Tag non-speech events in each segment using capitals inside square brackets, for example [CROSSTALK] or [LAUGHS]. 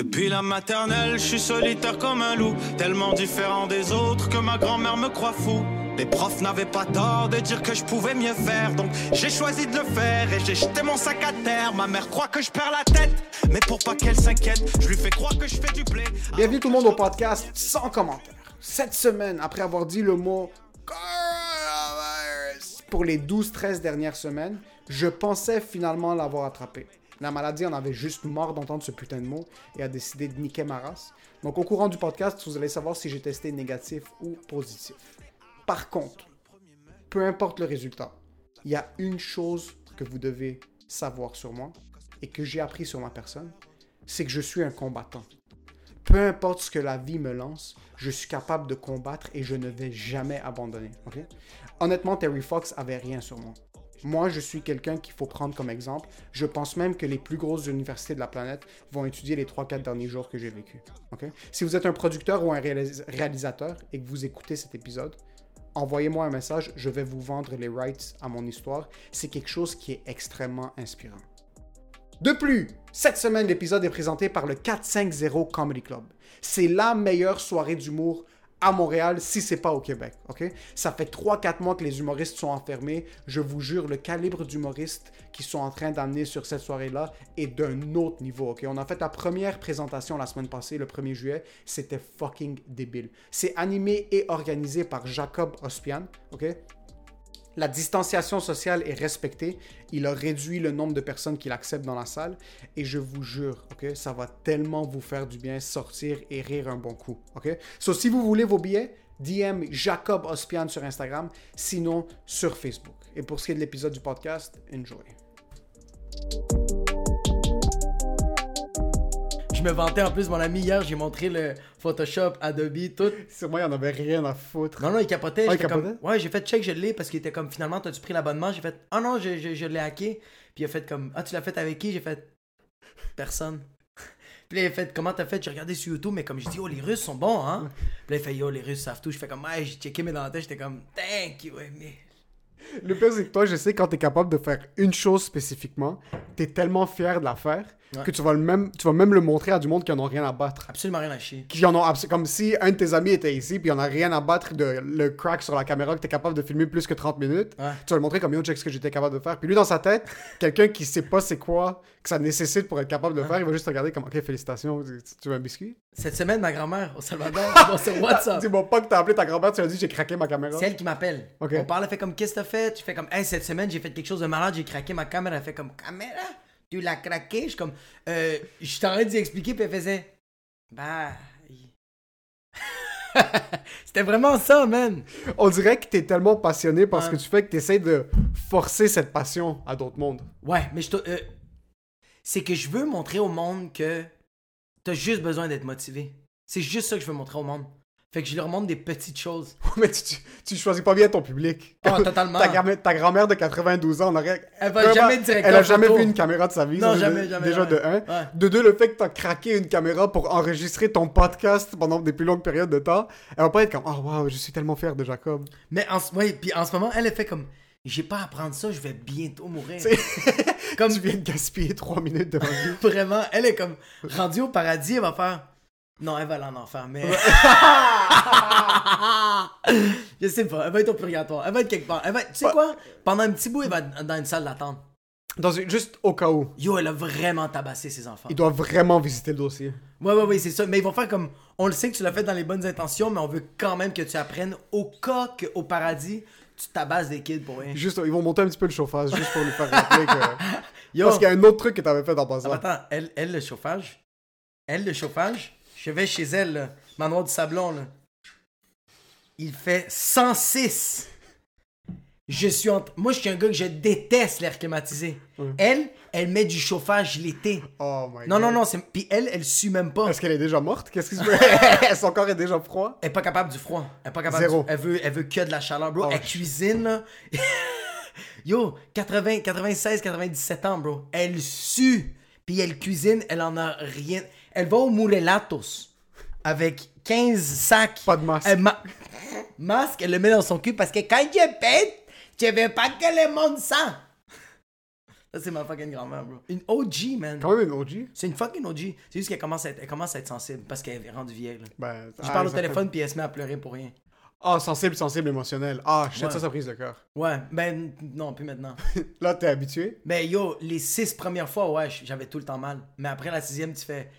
Depuis la maternelle, je suis solitaire comme un loup, tellement différent des autres que ma grand-mère me croit fou. Les profs n'avaient pas tort de dire que je pouvais mieux faire, donc j'ai choisi de le faire et j'ai jeté mon sac à terre. Ma mère croit que je perds la tête, mais pour pas qu'elle s'inquiète, je lui fais croire que je fais du blé. Bienvenue tout le monde au podcast sans commentaire. Cette semaine, après avoir dit le mot pour les 12-13 dernières semaines, je pensais finalement l'avoir attrapé. La maladie en avait juste marre d'entendre ce putain de mot et a décidé de niquer ma race. Donc au courant du podcast, vous allez savoir si j'ai testé négatif ou positif. Par contre, peu importe le résultat, il y a une chose que vous devez savoir sur moi et que j'ai appris sur ma personne, c'est que je suis un combattant. Peu importe ce que la vie me lance, je suis capable de combattre et je ne vais jamais abandonner. Honnêtement, Terry Fox avait rien sur moi. Moi, je suis quelqu'un qu'il faut prendre comme exemple. Je pense même que les plus grosses universités de la planète vont étudier les 3-4 derniers jours que j'ai vécu. Si vous êtes un producteur ou un réalis- réalisateur et que vous écoutez cet épisode, envoyez-moi un message, je vais vous vendre les rights à mon histoire. C'est quelque chose qui est extrêmement inspirant. De plus, cette semaine, l'épisode est présenté par le 450 Comedy Club. C'est la meilleure soirée d'humour à Montréal si c'est pas au Québec, ok? Ça fait 3-4 mois que les humoristes sont enfermés. Je vous jure, le calibre d'humoristes qui sont en train d'amener sur cette soirée-là est d'un autre niveau, ok? On a fait la première présentation la semaine passée, le 1er juillet. C'était fucking débile. C'est animé et organisé par Jacob Ospian, ok? La distanciation sociale est respectée. Il a réduit le nombre de personnes qu'il accepte dans la salle. Et je vous jure, ça va tellement vous faire du bien sortir et rire un bon coup. Ok? So, si vous voulez vos billets, DM Jacob Ospian sur Instagram, sinon sur Facebook. Et pour ce qui est de l'épisode du podcast, enjoy. Je me vantais en plus, mon ami, hier, j'ai montré le Photoshop, Adobe, tout. Sur moi, il en avait rien à foutre. Non, non, il capotait. Ah, il comme- capotait? Ouais, j'ai fait check, je l'ai, parce qu'il était comme, finalement, t'as-tu pris l'abonnement? J'ai fait, ah non, je, je, je l'ai hacké. Puis il a fait comme, ah, tu l'as fait avec qui? J'ai fait, personne. [LAUGHS] Puis là, il a fait, comment t'as fait? J'ai regardé sur YouTube, mais comme je dis, oh, les Russes sont bons, hein? Puis là, il fait, yo, les Russes savent tout. Je fais comme, ouais, j'ai checké mes dentelles, j'étais comme, thank you, mais. Le pire, c'est que toi, je sais, quand t'es capable de faire une chose spécifiquement, t'es tellement fier de la faire Ouais. que tu vas, le même, tu vas même le montrer à du monde qui en ont rien à battre. Absolument rien à chier. qui en ont comme si un de tes amis était ici puis il en a rien à battre de le crack sur la caméra que t'es capable de filmer plus que 30 minutes Ouais. tu vas le montrer comme yo check ce que j'étais capable de faire puis lui dans sa tête [LAUGHS] quelqu'un qui sait pas c'est quoi que ça nécessite pour être capable de le faire il va juste regarder comme ok félicitations tu, tu veux un biscuit? Cette semaine, ma grand-mère, au Salvador, [LAUGHS] bon, sur WhatsApp. dis-moi pas que t'as appelé ta grand-mère tu lui as dit j'ai craqué ma caméra C'est elle qui m'appelle. Ok. On parle, elle fait comme Qu'est-ce que t'as fait? Tu fais comme Hey, cette semaine, j'ai fait quelque chose de malade, j'ai craqué ma caméra. Elle fait comme Caméra? Tu l'as craqué Je suis comme euh, Je t'arrête d'y expliquer, puis elle faisait Bah. [LAUGHS] C'était vraiment ça, man. on dirait que t'es tellement passionné parce Ouais. que tu fais que t'essayes de forcer cette passion à d'autres mondes Ouais, mais je te- euh, C'est que je veux montrer au monde que t'as juste besoin d'être motivé. C'est juste ça que je veux montrer au monde. Fait que je leur montre des petites choses. [LAUGHS] mais tu, tu, tu choisis pas bien ton public Oh, totalement. ta, grand- ta grand-mère de 92 ans on aurait Elle va jamais directeur Elle a jamais photo. vu une caméra de sa vie. Non, jamais, jamais, Déjà jamais. de un. Ouais. De deux, le fait que t'as craqué une caméra pour enregistrer ton podcast pendant des plus longues périodes de temps. Elle va pas être comme, oh wow, je suis tellement fier de Jacob. Mais en, ce- ouais, puis en ce moment, elle, elle fait comme J'ai pas à apprendre ça, je vais bientôt mourir. Comme [LAUGHS] Tu viens de gaspiller trois minutes de ma vie. [LAUGHS] vraiment, elle est comme rendue au paradis, elle va faire. Non, elle va aller en enfer, mais. [LAUGHS] je sais pas, elle va être au purgatoire, elle va être quelque part. Elle va... Tu sais quoi? Pendant un petit bout, elle va être dans une salle d'attente. Dans une- juste au cas où. Yo, elle a vraiment tabassé ses enfants. Il doit vraiment visiter le dossier. Ouais, ouais, ouais, c'est ça. Mais ils vont faire comme. On le sait que tu l'as fait dans les bonnes intentions, mais on veut quand même que tu apprennes au cas qu'au paradis, tu tabasses des kids pour rien. Juste, ils vont monter un petit peu le chauffage, juste pour lui faire rappeler que. [LAUGHS] Yo, Parce qu'il y a un autre truc que t'avais fait en passant. Attends, elle, elle, le chauffage? Elle, le chauffage? Je vais chez elle, là, manoir du Sablon, là. Il fait 106. Je suis en... Moi, je suis un gars que je déteste l'air climatisé. Elle, elle met du chauffage l'été. Oh my Non, god. non, non. c'est- Puis elle, elle sue même pas. Est-ce qu'elle est déjà morte? Qu'est-ce qui se fait [LAUGHS] [LAUGHS] Son corps est déjà froid? Elle est pas capable du froid. Elle est pas capable Zéro. du- Elle veut, elle veut que de la chaleur, bro. Oh, elle je- cuisine, là. [LAUGHS] Yo, 80, 96, 97 ans, bro. Elle sue. Puis elle cuisine, elle en a rien. Elle va au Moulelatos avec 15 sacs. Pas de masque. Elle ma- [LAUGHS] masque, elle le met dans son cul parce que quand je pète, je veux pas que le monde sent. Ça, c'est ma fucking grand-mère, bro. Une OG, man. Quand même une OG. C'est une fucking OG. C'est juste qu'elle commence, à être- elle commence à être sensible parce qu'elle est rendue vieille. là. Ben, Je ah, parle au téléphone puis elle se met à pleurer pour rien. Ah, sensible, sensible, émotionnel. Ah, shit, Ouais. ça, ça prise de cœur. Ouais, ben non, plus maintenant. [LAUGHS] Là, t'es habitué? ben yo, les six premières fois, ouais, j'avais tout le temps mal. Mais après la sixième, tu fais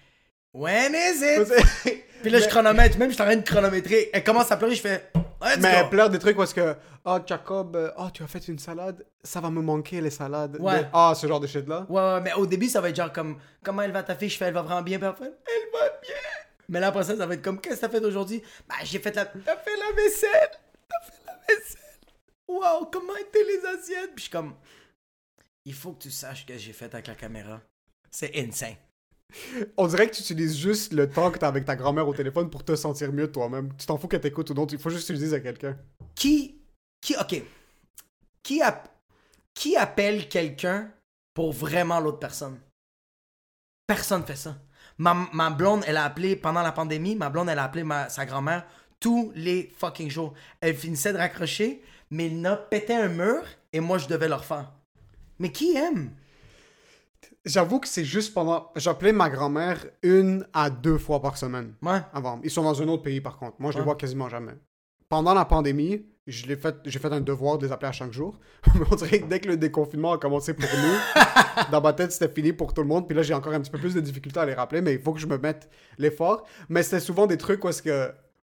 When is it? Puis là, je chronomètre, même je suis en train de chronométrer. Elle commence à pleurer, je fais Let's Mais elle pleure des trucs parce que, oh, Jacob, euh, oh, tu as fait une salade, ça va me manquer les salades. Ouais. Ah, ce genre de shit-là. Ouais, ouais, mais au début, ça va être genre comme Comment elle va ta fille? Je fais Elle va vraiment bien. Puis elle va bien. Mais là, après ça, ça va être comme Qu'est-ce que t'as fait aujourd'hui? Bah, j'ai fait la. T'as fait la vaisselle. T'as fait la vaisselle. Wow, comment étaient les assiettes? Puis je suis comme Il faut que tu saches que j'ai fait avec la caméra. C'est insane. On dirait que tu utilises juste le temps que t'as avec ta grand-mère au téléphone pour te sentir mieux toi-même. Tu t'en fous qu'elle t'écoute ou non, il faut juste que tu le dises à quelqu'un. Qui. Qui. Ok. Qui, qui appelle quelqu'un pour vraiment l'autre personne? Personne fait ça. Ma, ma blonde, elle a appelé pendant la pandémie, ma blonde, elle a appelé ma, sa grand-mère tous les fucking jours. Elle finissait de raccrocher, mais il n'a pété un mur et moi, je devais le refaire. Mais qui aime? J'avoue que c'est juste pendant. J'appelais ma grand-mère une à deux fois par semaine Ouais. avant. Ils sont dans un autre pays par contre. Moi, je les Ouais. vois quasiment jamais. Pendant la pandémie, je l'ai fait, j'ai fait un devoir de les appeler à chaque jour. [LAUGHS] Mais on dirait que dès que le déconfinement a commencé pour nous, [LAUGHS] dans ma tête, c'était fini pour tout le monde. Puis là, j'ai encore un petit peu plus de difficulté à les rappeler, mais il faut que je me mette l'effort. Mais c'était souvent des trucs où est-ce que.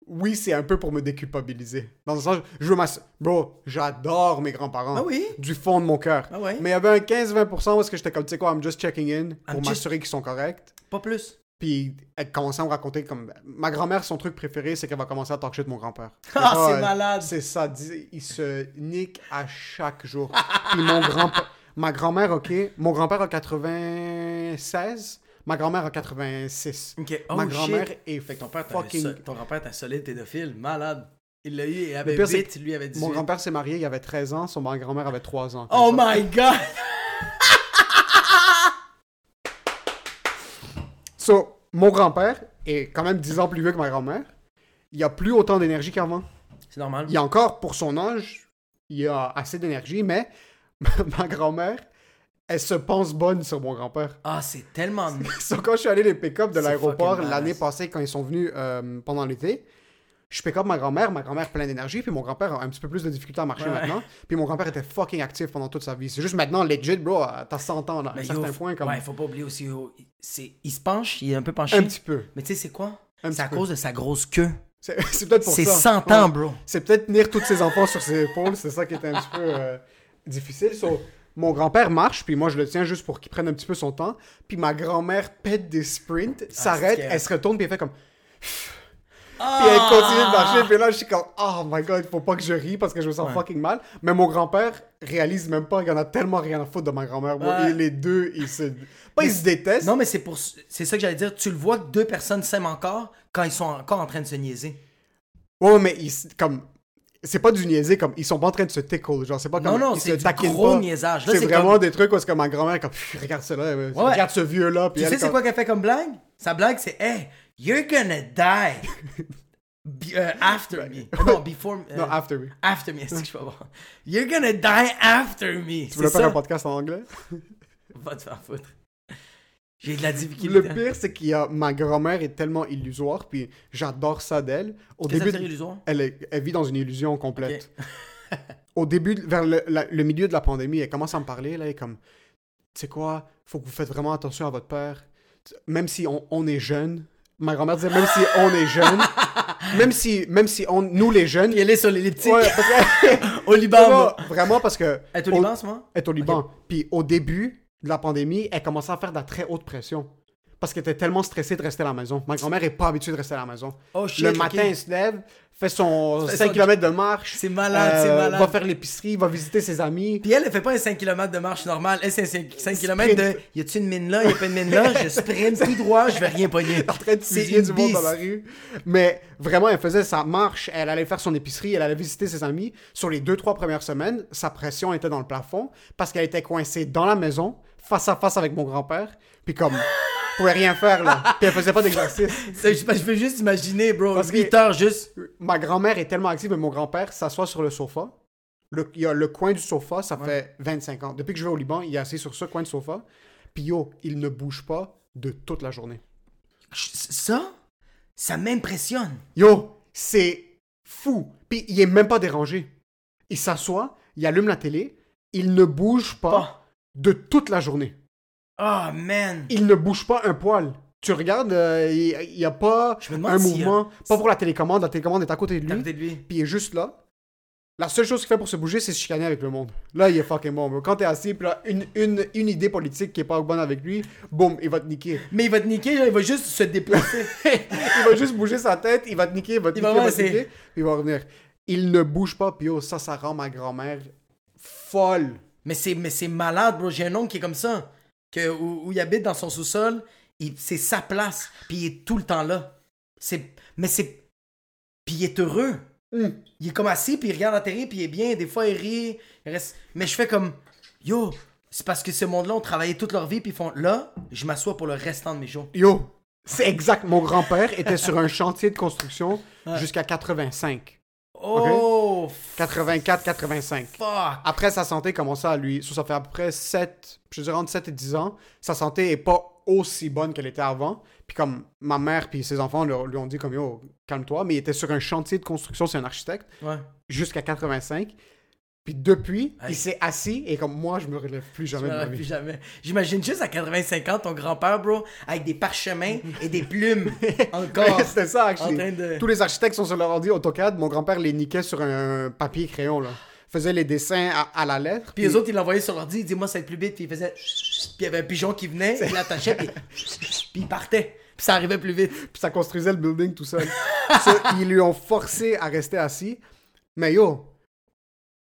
Oui, c'est un peu pour me déculpabiliser. Dans le sens, je veux m'ass... Bro, j'adore mes grands-parents. Ah oui? Du fond de mon cœur. Ah ouais? Mais il y avait un 15-20% où est-ce que j'étais comme, tu sais quoi, I'm just checking in pour just- m'assurer qu'ils sont corrects. Pas plus. Puis elle commençait à me raconter comme. Ma grand-mère, son truc préféré, c'est qu'elle va commencer à talk shit de mon grand-père. [LAUGHS] Ah, Ouais, c'est malade. C'est ça. Il se nique à chaque jour. Puis mon grand-père. Ma grand-mère, ok. Mon grand-père a 96. Ma grand-mère a 86. Ok. Oh, ma grand-mère est Fait ton père, fucking. ton grand-père, t'es un solide pédophile. Malade. Il l'a eu, il avait pire, c'est 8, lui avait 18. Mon grand-père s'est marié, il avait 13 ans. Son grand-mère avait 3 ans. Oh ça. my god! [LAUGHS] So, mon grand-père est quand même 10 ans plus vieux que ma grand-mère. Il a plus autant d'énergie qu'avant. C'est normal. Il y a encore, pour son âge, il a assez d'énergie, mais [LAUGHS] ma grand-mère, elle se pense bonne sur mon grand-père. Ah, c'est tellement. [LAUGHS] So, quand je suis allé les pick-up de C'est l'aéroport l'année passée, quand ils sont venus euh, pendant l'été, je pick-up ma grand-mère, ma grand-mère pleine d'énergie, puis mon grand-père a un petit peu plus de difficulté à marcher Ouais. maintenant. Puis mon grand-père était fucking actif pendant toute sa vie. C'est juste maintenant, legit, bro, t'as 100 ans, là, à un certain point, comme... Ouais, faut pas oublier aussi. oh, c'est... Il se penche, il est un peu penché. un petit peu. Mais tu sais, c'est quoi? C'est à peu. cause de sa grosse queue. C'est [LAUGHS] c'est peut-être pour C'est ça. 100 ans, Ouais. bro. C'est peut-être tenir tous ses enfants sur ses épaules, c'est ça qui était un petit peu euh, difficile. So, mon grand-père marche, puis moi je le tiens juste pour qu'il prenne un petit peu son temps. Puis ma grand-mère pète des sprints, s'arrête, c'est que- elle se retourne, puis elle fait comme. Ah! Puis elle continue de marcher, puis là je suis comme, oh my god, il faut pas que je rie parce que je me sens Ouais. fucking mal. Mais mon grand-père réalise même pas qu'il y en a tellement rien à foutre de ma grand-mère. Ouais. Et les deux, ils se. Pas Mais ils se détestent. Non, mais c'est pour. C'est ça que j'allais dire. Tu le vois que deux personnes s'aiment encore quand ils sont encore en train de se niaiser. Ouais, mais ils, comme. C'est pas du niaiser, comme. Ils sont pas en train de se tickle. Genre, c'est pas Non, comme. non, ils c'est du gros pas. niaisage. Là, C'est c'est vraiment comme- des trucs où est-ce que ma grand-mère comme. Regarde ça là. euh, Ouais. Regarde ce vieux là. Puis Tu elle, sais, c'est comme- quoi qu'elle fait comme blague? Sa blague, c'est Hey, you're gonna die. Be- euh, after me. Non, before [LAUGHS] me. Non, euh, after me. after me, est-ce que je peux voir? You're gonna die after me. Tu voulais C'est faire un podcast en anglais? Va te faire foutre. J'ai de la difficulté. Le pire, c'est qu'il y a. Ma grand-mère est tellement illusoire, puis j'adore ça d'elle. Au Qu'est-ce que début. ça illusoire? Elle, est- elle vit dans une illusion complète. [LAUGHS] Au début, vers le, la- le milieu de la pandémie, elle commence à me parler, là, elle est comme, tu sais quoi, faut que vous faites vraiment attention à votre père. Même si on, on est jeune, ma grand-mère disait, même si on est jeune, [LAUGHS] même si, même si on, nous les jeunes, Puis elle est sur l'elliptique. ouais, que- [LAUGHS] Au Liban. Vraiment parce que, Elle est au Liban, ce moment? elle est au Liban. Puis au début de la pandémie, elle commençait à faire de la très haute pression. Parce qu'elle était tellement stressée de rester à la maison. Ma grand-mère est pas habituée de rester à la maison. Oh shit. le matin, elle se lève, fait son Fait 5 son- km de marche. C'est malade, c'est euh, malade. Va faire l'épicerie, va visiter ses amis. Puis elle, elle fait pas un 5 km de marche normale. Elle, c'est un 5, km de y a-tu une mine là, y a pas une mine là, je sprint tout droit, je vais rien pogner. [LAUGHS] en train de fusiller du monde dans la rue. Mais vraiment, elle faisait sa marche, elle allait faire son épicerie, elle allait visiter ses amis. Sur les deux, trois premières semaines, sa pression était dans le plafond parce qu'elle était coincée dans la maison, face à face avec mon grand-père. Puis comme, elle pouvait rien faire là. Puis elle faisait pas d'exercice. [LAUGHS] Je, je peux juste imaginer, bro. Parce que- 8 heures juste. Ma grand-mère est tellement active, mais mon grand-père s'assoit sur le sofa. Le, il y a le coin du sofa, ça fait 25 ans. Depuis que je vais au Liban, il est assis sur ce coin de sofa. Puis yo, il ne bouge pas de toute la journée. Je- Ça, ça m'impressionne. Yo, c'est fou. Puis il est même pas dérangé. Il s'assoit, il allume la télé, il ne bouge pas Pas. De toute la journée. Oh, man. Il ne bouge pas un poil. Tu regardes, euh, il n'y a pas un a- mouvement. Pas pour la télécommande, la télécommande est à côté de lui. côté de lui. Puis il est juste là. La seule chose qu'il fait pour se bouger, c'est se chicaner avec le monde. Là, il est fucking bon. bro. Quand t'es assis, puis là, une, une, une idée politique qui est pas bonne avec lui, boum, il va te niquer. Mais il va te niquer, genre, il va juste se déplacer. [LAUGHS] il va juste bouger sa tête, il va te niquer, il va te Il niquer, va il va te niquer, puis il va revenir. Il ne bouge pas, puis oh, ça, ça rend ma grand-mère folle. Mais c'est mais c'est malade, bro. J'ai un oncle qui est comme ça. Que, où, où il habite dans son sous-sol, c'est sa place. Puis il est tout le temps là. C'est, mais c'est. Puis il est heureux. Hmm. Il est comme assis, puis il regarde la télé, puis il est bien. Des fois, il rit. il reste... Mais je fais comme. Yo, c'est parce que ce monde-là ont travaillé toute leur vie, puis ils font. Là, je m'assois pour le restant de mes jours. Yo, c'est exact. Mon grand-père était sur un chantier de construction jusqu'à 85. Oh, 84, 85. fuck. Après, sa santé commençait à lui. Ça, fait à peu près 7, je dirais entre 7 et 10 ans. Sa santé est pas aussi bonne qu'elle était avant. Puis comme ma mère puis ses enfants lui, lui ont dit comme yo, calme-toi. Mais il était sur un chantier de construction, c'est un architecte, Ouais. jusqu'à 85. Puis depuis, il s'est assis et comme moi, je me relève plus Je jamais me de ma rappelle plus jamais. J'imagine juste à 85 ans, ton grand-père, bro, avec des parchemins et des plumes. [LAUGHS] Encore. C'était ça, en actually. train de. Tous les architectes sont sur leur ordi AutoCAD. Mon grand-père les niquait sur un papier crayon, là. Faisait les dessins à, à la lettre. Puis les autres, ils l'envoyaient sur l'ordi, ils disaient, moi, ça va être plus vite. Puis il faisait. Puis il y avait un pigeon qui venait, il l'attachait, puis. [LAUGHS] Puis il partait. Puis ça arrivait plus vite. puis ça construisait le building tout seul. [LAUGHS] So, ils lui ont forcé à rester assis. Mais yo,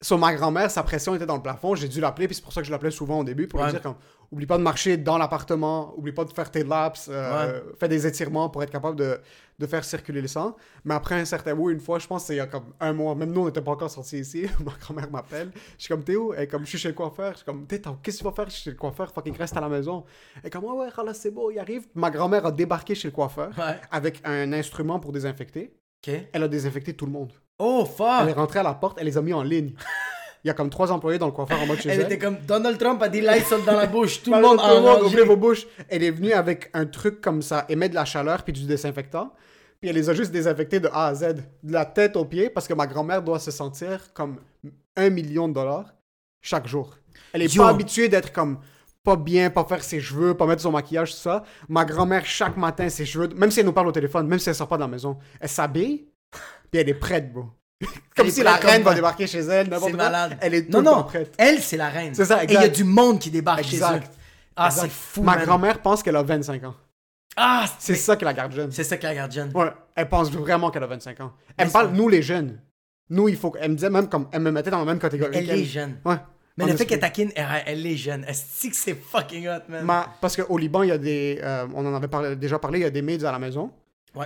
sur ma grand-mère, sa pression était dans le plafond. J'ai dû l'appeler, puis c'est pour ça que je l'appelais souvent au début, pour Ouais. lui dire comme, oublie pas de marcher dans l'appartement, oublie pas de faire tes laps, euh, fais des étirements pour être capable de, de faire circuler le sang. Mais après un certain bout, une fois, je pense c'est il y a comme un mois, même nous, on n'était pas encore sortis ici, [LAUGHS] ma grand-mère m'appelle. Je suis comme, t'es où? Elle est comme, je suis chez le coiffeur. Je suis comme, t'es, qu'est-ce que tu vas faire chez le coiffeur? Fucking reste à la maison. Elle est comme, ouais, ouais, là, c'est beau, il arrive. Ma grand-mère a débarqué chez le coiffeur Ouais. avec un instrument pour désinfecter. Elle a désinfecté tout le monde. Oh, Elle est fuck. rentrée à la porte, elle les a mis en ligne. [LAUGHS] Il y a comme trois employés dans le coiffeur en mode chez Elle elle. était comme Donald Trump a des lights dans la bouche. Tout le monde rangée. ouvrez vos bouches. Elle est venue avec un truc comme ça, émet de la chaleur puis du désinfectant. Puis elle les a juste désinfectés de A à Z, de la tête aux pieds, parce que ma grand-mère doit se sentir comme un million de dollars chaque jour. Elle est Yo. pas habituée d'être comme pas bien, pas faire ses cheveux, pas mettre son maquillage, tout ça. Ma grand-mère, chaque matin, ses cheveux, même si elle nous parle au téléphone, même si elle sort pas de la maison, elle s'habille, puis elle est prête, bro. comme si la reine va débarquer chez elle, n'importe quoi. malade. Elle est non, non. prête. Elle, c'est la reine. C'est ça, Et il y a exact. du monde qui débarque chez Exact. eux. Ah, Exact. c'est fou, Ma grand-mère pense qu'elle a 25 ans. Ah, C'est ça qui la garde jeune. c'est ça que la gardienne. Ouais, elle pense vraiment qu'elle a 25 ans. Elle me parle, nous les jeunes. Nous, il faut. Elle me disait même comme. Elle me mettait dans la même catégorie. Elle qu'elle. est jeune. Ouais. Mais le fait qu'elle taquine, elle, elle est jeune. Est-ce que c'est fucking hot, man? Ma- Parce qu'au Liban, il y a des. euh, on en avait parlé- déjà parlé, il y a des maids à la maison. Ouais.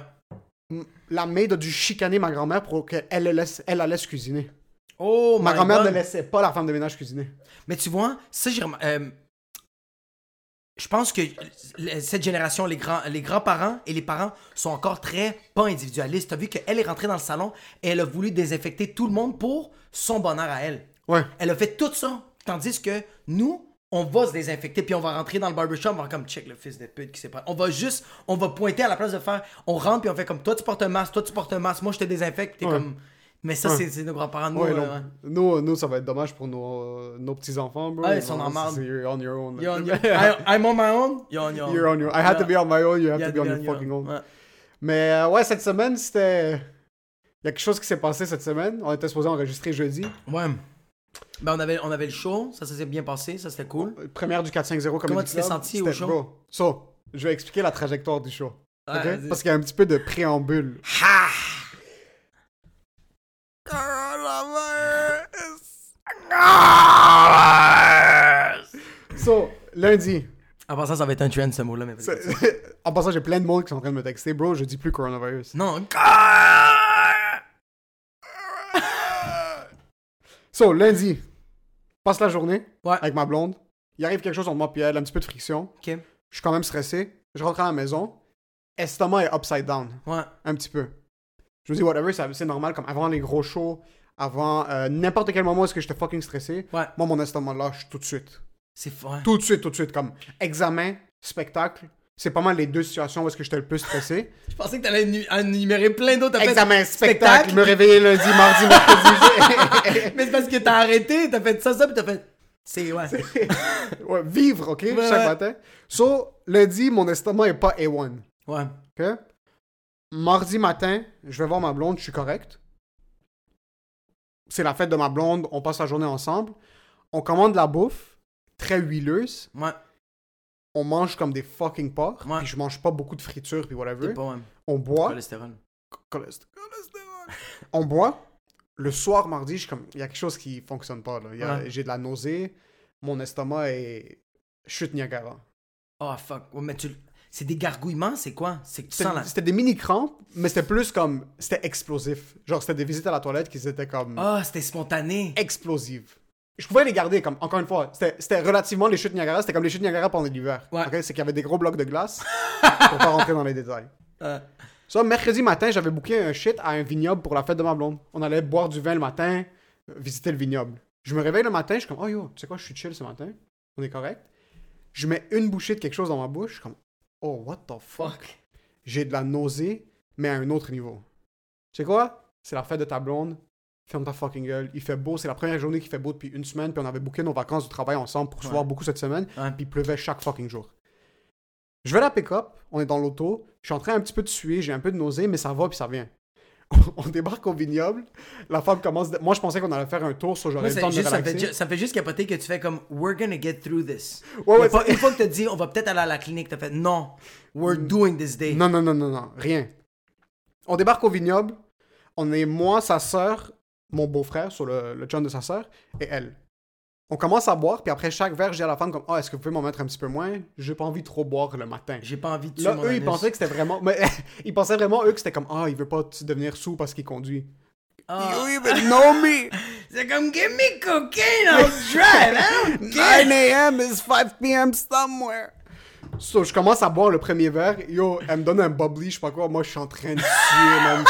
La maid a dû chicaner ma grand-mère pour qu'elle le laisse, elle la laisse cuisiner. Oh, ma grand-mère ne laissait pas la femme de ménage cuisiner. Mais tu vois, ça, j'ai euh, je pense que cette génération, les, grands, les grands-parents et les parents sont encore très pas individualistes. T'as vu qu'elle est rentrée dans le salon et elle a voulu désinfecter tout le monde pour son bonheur à elle. Ouais. Elle a fait tout ça. Tandis que nous, on va se désinfecter puis on va rentrer dans le barbershop, on va comme check le fils de pute qui s'est pas. On va juste, on va pointer à la place de faire. On rentre puis on fait comme toi tu portes un masque, toi tu portes un masque, moi je te désinfecte. T'es Ouais. comme. Mais ça, Ouais. c'est nos grands-parents. Nous, Ouais, euh, ouais. Nous, nous, ça va être dommage pour nos, nos petits-enfants, bro. Ils sont en marde. You're on your [LAUGHS] own. You're on your- I- I'm on my own. You're on your own. You're on your I had to be on my own, you have to be on your fucking own. Mais euh, ouais, cette semaine, c'était. Il y a quelque chose qui s'est passé cette semaine. On était supposé enregistrer jeudi. Ouais. Ben, on avait, on avait le show, ça, ça s'est bien passé, ça c'était cool. Première du 450 Comedy Comment tu t'es senti au show? So, je vais expliquer la trajectoire du show. Parce qu'il y a un petit peu de préambule. So, lundi. En passant, ça va être un trend ce mot-là, mais. [LAUGHS] en passant, j'ai plein de monde qui sont en train de me texter. Bro, je dis plus coronavirus. Non. So, lundi. Passe la journée Ouais. avec ma blonde. Il arrive quelque chose entre moi et elle, un petit peu de friction. Ok. Je suis quand même stressé. Je rentre à la maison. Estomac est upside down. Ouais. Un petit peu. Je me dis, whatever, c'est normal. Comme avant les gros shows, avant euh, n'importe quel moment où est-ce que j'étais fucking stressé, Ouais. moi, mon estomac lâche tout de suite. C'est fort. Tout de suite, tout de suite. Comme examen, spectacle, c'est pas mal les deux situations où est-ce que j'étais le plus stressé. [LAUGHS] Je pensais que t'allais nu- énumérer plein d'autres. Examen, spectacle, spectacle. me réveiller lundi, mardi, mercredi. [LAUGHS] Mais c'est parce que t'as arrêté, t'as fait ça, ça, puis t'as fait. C'est, ouais. [LAUGHS] ouais, vivre, ok, chaque ouais. matin. So, lundi, mon estomac est pas A1. Ouais. ok? Mardi matin, je vais voir ma blonde, je suis correct. C'est la fête de ma blonde, on passe la journée ensemble. On commande de la bouffe, très huileuse. Ouais. On mange comme des fucking porcs. Ouais. Puis je mange pas beaucoup de friture, puis whatever. T'es pas, ouais. On boit. Cholestérol. Cholest- cholestérol. [LAUGHS] on boit. Le soir, mardi, je comme, il y a quelque chose qui fonctionne pas. là. Ouais. J'ai de la nausée. Mon estomac est chute Niagara. Oh, fuck. Mais tu. C'est des gargouillements, c'est quoi? C'est que tu C'était sens la. c'était des mini crampes, mais c'était plus comme, c'était explosif. Genre, c'était des visites à la toilette qui étaient comme Ah, c'était spontané. explosives. Je pouvais les garder, comme, encore une fois, c'était relativement les chutes Niagara, c'était comme les chutes Niagara pendant l'hiver. Ouais. C'est qu'il y avait des gros blocs de glace. [LAUGHS] pour pas rentrer dans les détails. Euh, Ça, mercredi matin, j'avais booké un shit à un vignoble pour la fête de ma blonde. On allait boire du vin le matin, visiter le vignoble. Je me réveille le matin, je suis comme, oh yo, tu sais quoi, je suis chill ce matin. On est correct. Je mets une bouchée de quelque chose dans ma bouche, je suis comme, oh, what the fuck? fuck. J'ai de la nausée, mais à un autre niveau. Tu sais quoi? C'est la fête de ta blonde. Ferme ta fucking gueule. Il fait beau. C'est la première journée qu'il fait beau depuis une semaine. Puis on avait booké nos vacances du travail ensemble pour se voir beaucoup cette semaine. Puis il pleuvait chaque fucking jour. Je vais à la pick-up. On est dans l'auto. Je suis en train un petit peu de suer. J'ai un peu de nausée, mais ça va puis ça vient. [LAUGHS] On débarque au vignoble. La femme commence. de- Moi, je pensais qu'on allait faire un tour, j'aurais le temps de me ça, fait, ça juste capoter que tu fais comme We're gonna get through this. Ouais, ouais, pas une fois que t'as dit on va peut-être aller à la clinique, t'as fait non, we're doing this day. Non, non, non, non, non, rien. On débarque au vignoble. On est moi, sa sœur, mon beau-frère, sur le, le chum de sa sœur, et elle. On commence à boire, puis après chaque verre, dis à la femme comme, ah, est-ce que vous pouvez m'en mettre un petit peu moins? J'ai pas envie de trop boire le matin. J'ai pas envie de Là, eux, ils pensaient que c'était vraiment. Mais [LAUGHS] ils pensaient vraiment, eux, que c'était comme, ah, il veut pas devenir sous parce qu'il conduit. Ah. You even know me [LAUGHS] C'est comme give me cocaine, I'll [LAUGHS] drive. I don't care. 9 a.m. is 5 p.m. somewhere. So, je commence à boire le premier verre. Yo, elle me donne un bubbly, je sais pas quoi. Moi, je suis en train de suer, man.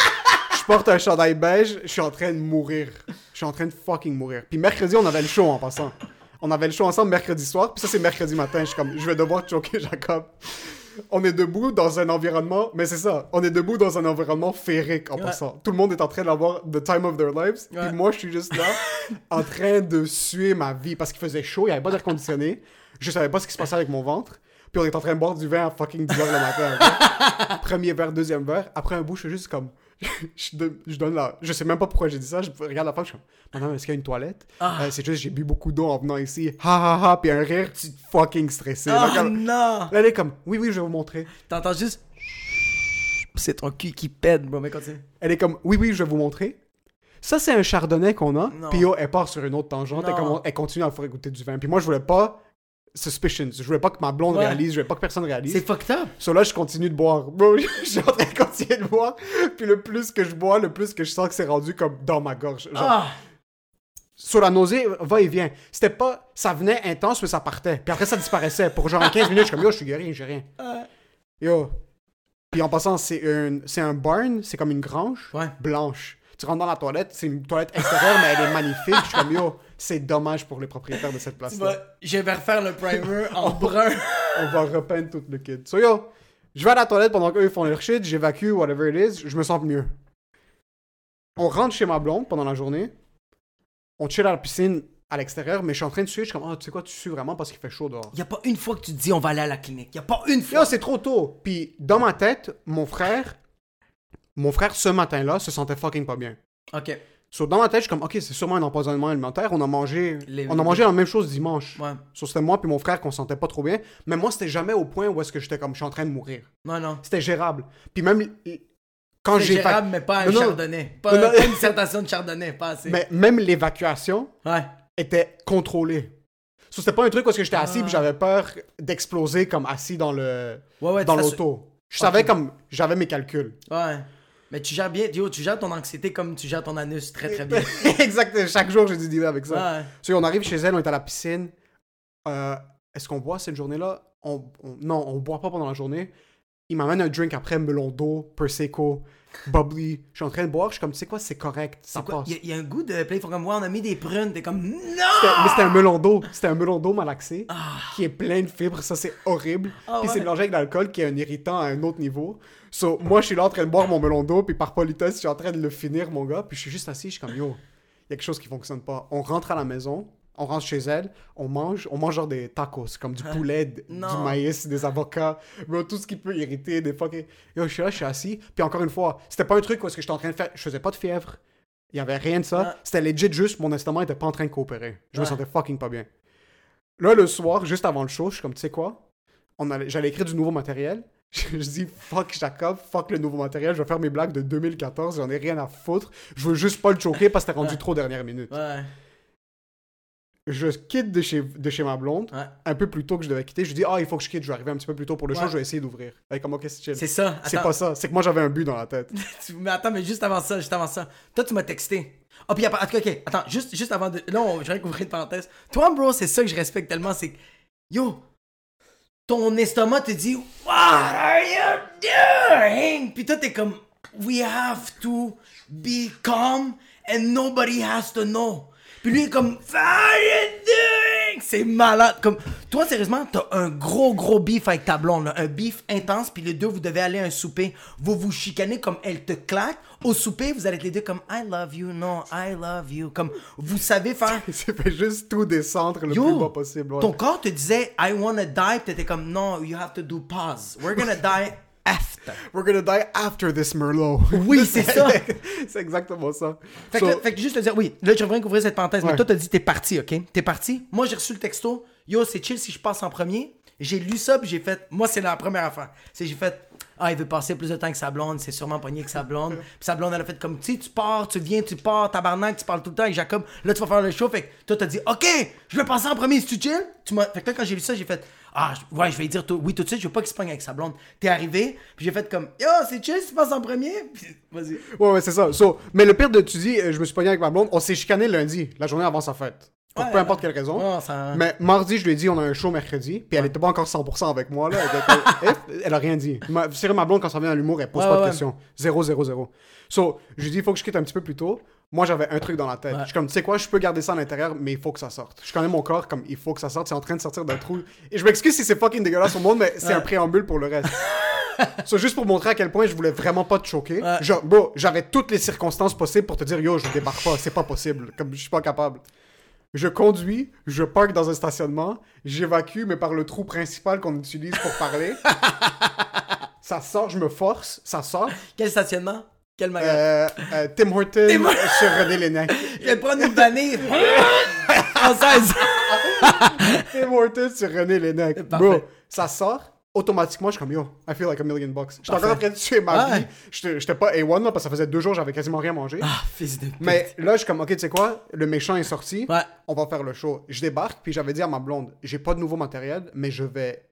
Je porte un chandail beige, je suis en train de mourir. Je suis en train de fucking mourir. Puis mercredi, on avait le show en passant. On avait le show ensemble mercredi soir, puis ça, c'est mercredi matin. Je suis comme, je vais devoir choquer Jacob. On est debout dans un environnement, mais c'est ça, on est debout dans un environnement féerique en Ouais. passant. Tout le monde est en train d'avoir the time of their lives, Ouais. puis moi, je suis juste là, en train de suer ma vie parce qu'il faisait chaud, il n'y avait pas d'air conditionné. Je savais pas ce qui se passait avec mon ventre. Puis on est en train de boire du vin à fucking 10h le matin. [LAUGHS] Premier verre, deuxième verre. Après un bout, je suis juste comme. [LAUGHS] je, donne, je donne la. Je sais même pas pourquoi j'ai dit ça. Je regarde la femme, je suis comme. Madame, est-ce qu'il y a une toilette? Ah. Euh, C'est juste, j'ai bu beaucoup d'eau en venant ici. Ha ha ha. Puis un rire fucking stressé. Là, Oh comme- non! elle est comme. Oui, oui, je vais vous montrer. T'entends juste. [LAUGHS] C'est ton cul qui pète, bro, mais continue. Elle est comme. Oui, oui, je vais vous montrer. Ça, c'est un chardonnay qu'on a. Puis yo, elle part sur une autre tangente. Elle, commence- elle continue à faire goûter du vin. Puis moi, je voulais pas. Suspicion. Je voulais pas que ma blonde Ouais. réalise. Je voulais pas que personne réalise. C'est fucked up. So là, je continue de boire. Bro, [LAUGHS] je suis en train de continuer de boire. Puis le plus que je bois, le plus que je sens que c'est rendu comme dans ma gorge. Genre, Ah! sur la nausée, va et vient. C'était pas. Ça venait intense, mais ça partait. Puis après, ça disparaissait. Pour genre 15 minutes, je suis comme yo, je suis guéri, j'ai rien. Yo. Puis en passant, c'est un, c'est un barn, c'est comme une grange Ouais. blanche. Tu rentres dans la toilette, c'est une toilette extérieure, mais elle est magnifique. Je suis comme yo, c'est dommage pour les propriétaires de cette place-là. Je vais refaire le primer en [LAUGHS] brun. On va repeindre tout le kit. So yo, je vais à la toilette pendant qu'eux font leur shit, j'évacue, whatever it is, je me sens mieux. On rentre chez ma blonde pendant la journée. On chill à la piscine à l'extérieur, mais je suis en train de suer. Je suis comme, ah, tu sais quoi, tu sues vraiment parce qu'il fait chaud dehors. Y a pas une fois que tu te dis on va aller à la clinique. Y a pas une fois. Yo, c'est trop tôt. Puis dans ma tête, mon frère, mon frère ce matin-là se sentait fucking pas bien. Ok. So, dans ma tête, je suis comme, ok, c'est sûrement un empoisonnement alimentaire. On a mangé, Les- on a mangé la même chose dimanche. Ouais. So, c'était moi puis mon frère qu'on se sentait pas trop bien. Mais moi, c'était jamais au point où est-ce que j'étais comme, je suis en train de mourir. Non, non. C'était gérable. Puis même quand j'ai gérable, mais pas un Non, chardonnay. Pas, Non, non. pas une dissertation de chardonnay, pas assez. mais même l'évacuation Ouais. était contrôlée. So, c'était pas un truc où est-ce que j'étais assis Ah. puis j'avais peur d'exploser comme assis dans le Ouais, ouais, dans l'auto. Je savais comme j'avais mes calculs. Ouais. Mais tu gères bien, yo, tu gères ton anxiété comme tu gères ton anus très très bien. [LAUGHS] exact. Chaque jour, j'ai dealer avec ça. Ouais. So, on arrive chez elle, on est à la piscine. Euh, Est-ce qu'on boit cette journée-là? On, on- Non, on boit pas pendant la journée. Il m'amène un drink après, melon d'eau, Prosecco, bubbly. Je suis en train de boire, je suis comme, tu sais quoi, c'est correct, ça passe. Il y, a- il y a un goût de. Là, ils font comme, ouais, on a mis des prunes. T'es comme, non! Mais c'était un melon d'eau. C'était un melon d'eau malaxé Ah. qui est plein de fibres. Ça, c'est horrible. Ah puis ouais. c'est mélangé avec de l'alcool qui est un irritant à un autre niveau. So, moi, je suis là en train de boire mon melon d'eau. Puis par politesse, je suis en train de le finir, mon gars. Puis je suis juste assis. Je suis comme, yo, il y a quelque chose qui fonctionne pas. On rentre à la maison. On rentre chez elle, on mange, on mange genre des tacos, comme du poulet, d- du maïs, des avocats, bro, tout ce qui peut irriter, des fucking... Yo, je suis là, je suis assis, puis encore une fois, c'était pas un truc est-ce que j'étais en train de faire, je faisais pas de fièvre, il y avait rien de ça, Ouais. c'était legit juste, mon estomac était pas en train de coopérer, je me sentais fucking pas bien. Là, le soir, juste avant le show, je suis comme, tu sais quoi, On allait- j'allais écrire du nouveau matériel, [LAUGHS] je dis fuck Jacob, fuck le nouveau matériel, je vais faire mes blagues de 2014, j'en ai rien à foutre, je veux juste pas le choquer parce que c'était rendu Ouais. trop dernière minute. Ouais, Je quitte de chez, de chez ma blonde, ouais. un peu plus tôt que je devais quitter. Je dis, ah, il faut que je quitte, je vais arriver un petit peu plus tôt pour le show, je vais essayer d'ouvrir. Elle est comme, ok, c'est ça. C'est Attends. pas ça, c'est que moi j'avais un but dans la tête. [LAUGHS] Mais attends, mais juste avant ça, juste avant ça. Toi, tu m'as texté. Ah, puis, après- ok, ok. Attends, juste, juste avant de. Là, on, je viens d'ouvrir une parenthèse. Toi, bro, c'est ça que je respecte tellement. C'est. que, Yo, ton estomac te dit, What are you doing? Puis toi, t'es comme, We have to be calm and nobody has to know. Puis lui, est comme, doing? C'est malade. Comme, toi, sérieusement, t'as un gros, gros beef avec ta blonde, là. un beef intense, puis les deux, vous devez aller à un souper. Vous vous chicanez comme elle te claque. Au souper, vous allez être les deux comme, I love you, non, I love you. Comme, vous savez faire. [LAUGHS] C'est fait juste tout descendre le Yo, plus bas possible. ouais. Ton corps te disait I wanna die, puis t'étais comme non, you have to do pause. We're gonna die after. We're gonna die after this Merlot. Oui, [LAUGHS] c'est ça. [LAUGHS] c'est exactement ça. Fait, So, que, fait que juste te dire, oui, là, reviens couvrir cette parenthèse, mais toi, t'as dit t'es parti, ok? T'es parti. Moi, j'ai reçu le texto. Yo, c'est chill si je passe en premier. J'ai lu ça, puis j'ai fait. Moi, c'est la première affaire. C'est j'ai fait. Ah, il veut passer plus de temps que sa blonde, c'est sûrement pogné que sa blonde. [LAUGHS] Puis sa blonde, elle a fait comme, tu sais, tu pars, tu viens, tu pars, tabarnak, tu parles tout le temps avec Jacob. Là, tu vas faire le show. Fait que toi, t'as dit, OK, je vais passer en premier, si tu chill? Tu. Fait que là, quand j'ai lu ça, j'ai fait, ah, ouais, je vais lui dire tout- oui tout de suite, je veux pas qu'il se pogne avec sa blonde. T'es arrivé, puis j'ai fait comme, yo, c'est chill si tu passes en premier? [LAUGHS] Vas-y. Ouais, ouais, c'est ça. So, mais le pire de, tu dis, euh, je me suis pogné avec ma blonde, on s'est chicané lundi, la journée avant sa fête. Pour Ouais, peu importe quelle raison. Ouais, ça- Mais mardi, je lui ai dit, on a un show mercredi, puis elle était pas encore 100% avec moi, là. Elle, était- [LAUGHS] elle- elle a rien dit. Ma, sérieux, ma blonde, quand ça vient à l'humour, elle pose pas de questions. Zéro, zéro, zéro. So, je lui ai dit, il faut que je quitte un petit peu plus tôt. Moi, j'avais un truc dans la tête. Ouais. Je suis comme, tu sais quoi, je peux garder ça à l'intérieur, mais il faut que ça sorte. Je connais mon corps, comme, il faut que ça sorte. C'est en train de sortir d'un trou. Et je m'excuse si c'est fucking dégueulasse au monde, mais c'est Ouais. un préambule pour le reste. [LAUGHS] So, juste pour montrer à quel point je voulais vraiment pas te choquer. Ouais. Bro, j'avais toutes les circonstances possibles pour te dire, yo, je débarque pas, c'est pas possible. Comme, je suis pas capable. Je conduis, je parque dans un stationnement, j'évacue, mais par le trou principal qu'on utilise pour parler. [LAUGHS] ça sort, je me force, ça sort. Quel stationnement? Quel magasin? Euh, euh, Tim Horton Tim- sur René Lénac. [LAUGHS] Je vais prendre une vanille. [LAUGHS] Française. [LAUGHS] Tim Horton sur René Lénac. Bro, ça sort. Automatiquement, je suis comme yo, I feel like a million bucks. J'étais encore en train de tuer ma vie. J'étais j'étais pas A1 là, parce que ça faisait deux jours, j'avais quasiment rien mangé. Ah, fils de pute. Mais là, je suis comme, ok, tu sais quoi, le méchant est sorti, Ouais. on va faire le show. Je débarque, puis j'avais dit à ma blonde, j'ai pas de nouveau matériel, mais je vais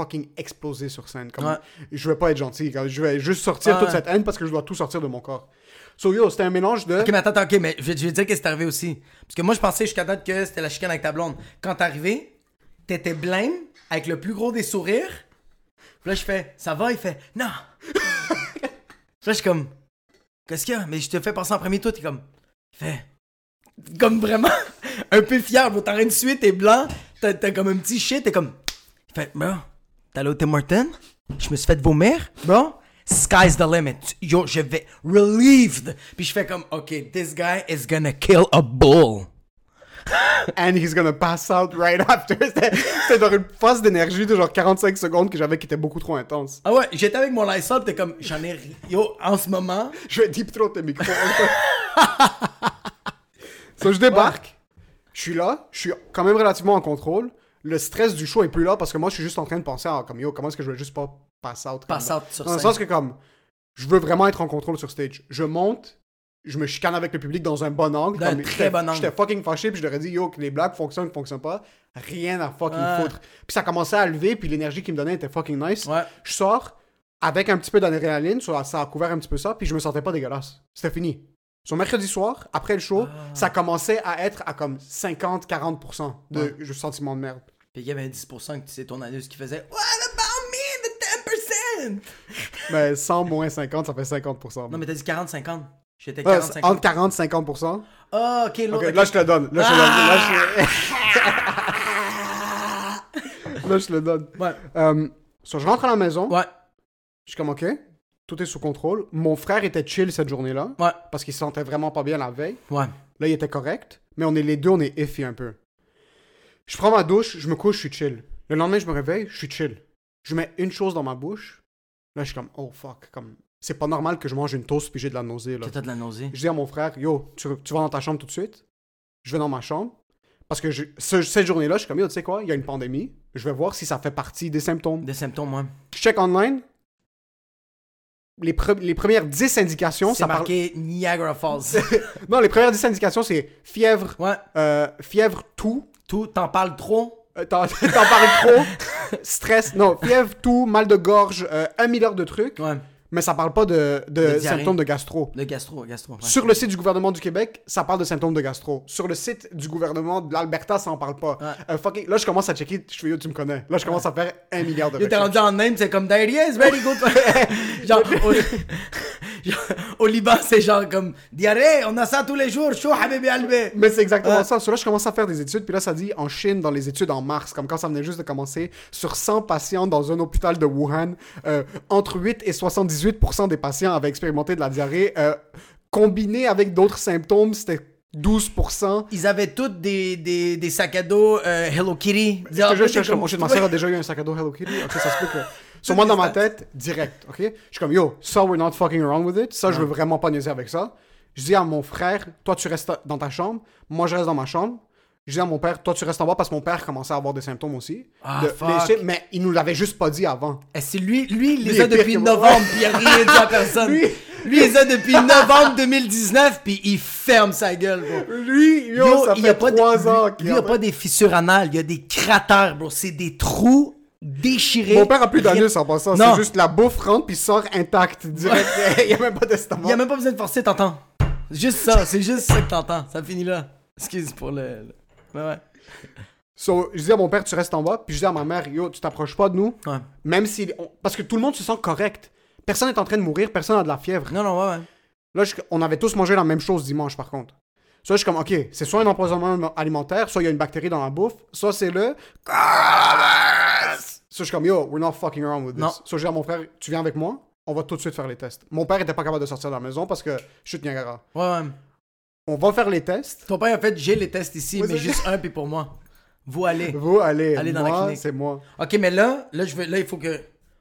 fucking exploser sur scène. Comme, Ouais. Je vais pas être gentil, je vais juste sortir Ouais. toute cette haine parce que je dois tout sortir de mon corps. So yo, c'était un mélange de... Ok, mais attends, ok, mais je vais, je vais te dire qu'est-ce qui est arrivé aussi. Parce que moi, je pensais jusqu'à date que c'était la chicane avec ta blonde. Quand t'es arrivé, t'étais blême, avec le plus gros des sourires. Puis là, je fais, ça va? Il fait, non. Puis là, je suis comme, qu'est-ce qu'il y a? Mais je te fais passer en premier, toi, t'es comme, il fait, comme vraiment, [LAUGHS] un peu fier, rien de suite, t'es blanc, t'as comme un petit shit, t'es comme, il fait, bro, allé au Tim Hortons? Je me suis fait vomir, bro. Sky's the limit. Yo, je vais relieved. Puis je fais comme, OK, this guy is gonna kill a bull. [LAUGHS] And he's gonna pass out right after. [LAUGHS] C'était dans une phase d'énergie de genre 45 secondes que j'avais qui était beaucoup trop intense. Ah ouais, j'étais avec mon Lysol, t'es comme, j'en ai ri- Yo, en ce moment, [LAUGHS] Je vais deep throat tes micros. so, je débarque. Je suis là. Je suis quand même relativement en contrôle. Le stress du show est plus là parce que moi, je suis juste en train de penser à comme yo, comment est-ce que je vais juste pas pass out. Pass out sur Dans le scène. sens que comme, je veux vraiment être en contrôle sur stage. Je monte. Je me chicane avec le public dans un bon angle. Dans un comme très j'étais- bon angle. J'étais fucking fâché, puis je leur ai dit, yo, que les blagues fonctionnent ou fonctionnent pas. Rien à fucking Ouais. foutre. Puis ça commençait à lever, puis l'énergie qu'ils me donnaient était fucking nice. Ouais. Je sors avec un petit peu d'adrénaline, ça, ça a couvert un petit peu ça, puis je me sentais pas dégueulasse. C'était fini. Sur mercredi soir, après le show, Ah. ça commençait à être à comme 50-40% de Ouais. sentiment de merde. Puis il y avait 10% que c'est ton anus qui faisait What about me, the 10%? Mais 100 moins 50, ça fait 50%. Non, mais t'as dit 40-50. J'étais Ouais, 40-50. entre 40 et 50%. Ah, ok, l'autre. Ok, ok. là, je te le donne. Là, je te le donne. Là, je... [LAUGHS] [LAUGHS] là, je te le donne. Ouais. Euh, so, je rentre à la maison. Ouais, Je suis comme, OK, tout est sous contrôle. Mon frère était chill cette journée-là. ouais, Parce qu'il se sentait vraiment pas bien la veille. ouais. Là, il était correct. Mais on est les deux, on est iffy un peu. Je prends ma douche, je me couche, je suis chill. Le lendemain, je me réveille, je suis chill. Je mets une chose dans ma bouche. Là, je suis comme, oh fuck. Comme, c'est pas normal que je mange une toast puis j'ai de la nausée. Là. Que t'as de la nausée. Je dis à mon frère, yo, tu, tu vas dans ta chambre tout de suite. Je vais dans ma chambre. Parce que je- ce- cette journée-là, je suis comme, yo, tu sais quoi, il y a une pandémie. Je vais voir si ça fait partie des symptômes. Des symptômes, ouais. Je check online. Les, pre- les premières 10 indications, C'est ça parle. marqué Niagara Falls. [LAUGHS] Non, les premières 10 indications, c'est fièvre, ouais. euh, fièvre, tout. Tout, t'en parles trop? Euh, T'en [LAUGHS] t'en parles trop. Stress. Non, fièvre, tout, mal de gorge, euh, un milliard de trucs. Ouais. Mais ça parle pas de, de symptômes de gastro. De gastro, gastro. ouais. Sur le site du gouvernement du Québec, ça parle de symptômes de gastro. Sur le site du gouvernement de l'Alberta, ça en parle pas. Ouais. Euh, fucking- là, je commence à checker. Je fais, tu me connais. Là, je commence à faire un milliard de t'es rendu en name, c'est comme diarrhea is very good. [LAUGHS] genre, [LAUGHS] au, Liban, c'est genre comme diarrhée, on a ça tous les jours, chaud, habibi albi. Mais c'est exactement Ouais. ça. So là, je commence à faire des études. Puis là, ça dit en Chine, dans les études en mars, comme quand ça venait juste de commencer, sur 100 patients dans un hôpital de Wuhan, euh, entre 8 et 78% des patients avaient expérimenté de la diarrhée. Euh, combiné avec d'autres symptômes, c'était 12%. Ils avaient tous des, des, des sacs à dos euh, Hello Kitty. Je te jure, je shit, ma soeur a déjà eu un sac à dos Hello Kitty. Ok, ça se peut que. [LAUGHS] Sur moi, dans ma tête, direct, ok? Je suis comme, yo, ça, we're not fucking around with it. Ça, je veux vraiment pas niaiser avec ça. Je dis à mon frère, toi, tu restes dans ta chambre. Moi, je reste dans ma chambre. Je dis à mon père, toi, tu restes en bas parce que mon père commençait à avoir des symptômes aussi. Ah, De- fuck. mais il nous l'avait juste pas dit avant. Eh, c'est lui, lui, il Lui les a est pire depuis que moi. novembre, puis il a rien dit à personne. Lui- Lui, il les a depuis novembre 2019, puis il ferme sa gueule, bro. Lui, yo, Yo, ça il y fait a pas trois de, ans lui, qu'il lui, il y a pas des fissures anales, il y a des cratères, bro. C'est des trous déchirés. Mon père a plus d'anus en passant. Non. C'est juste la bouffe rentre puis sort intact direct. [LAUGHS] il y a même pas d'estomac. Il y a même pas besoin de forcer, t'entends. C'est Juste ça, c'est juste ça que t'entends. Ça finit là. Excuse pour le. le- Mais ouais. So, je dis à mon père, tu restes en bas. Puis je dis à ma mère, yo, tu t'approches pas de nous. Ouais. Même si. on- Parce que tout le monde se sent correct. Personne n'est en train de mourir, personne n'a de la fièvre. Non, non, ouais, ouais. Là, je- on avait tous mangé la même chose dimanche, par contre. Soit je suis comme, ok, c'est soit un empoisonnement alimentaire, soit il y a une bactérie dans la bouffe, soit c'est le. So, je suis comme, yo, we're not fucking around with this. Non. So, je dis à mon frère, tu viens avec moi, on va tout de suite faire les tests. Mon père était pas capable de sortir de la maison parce que je suis de Niagara. Ouais, ouais. On va faire les tests. Ton père a fait, j'ai les tests ici, mais juste un, puis pour moi. Vous allez. Vous, allez. Allez dans la moi, clinique. c'est moi. Ok, mais là, là, je veux, là, il faut que.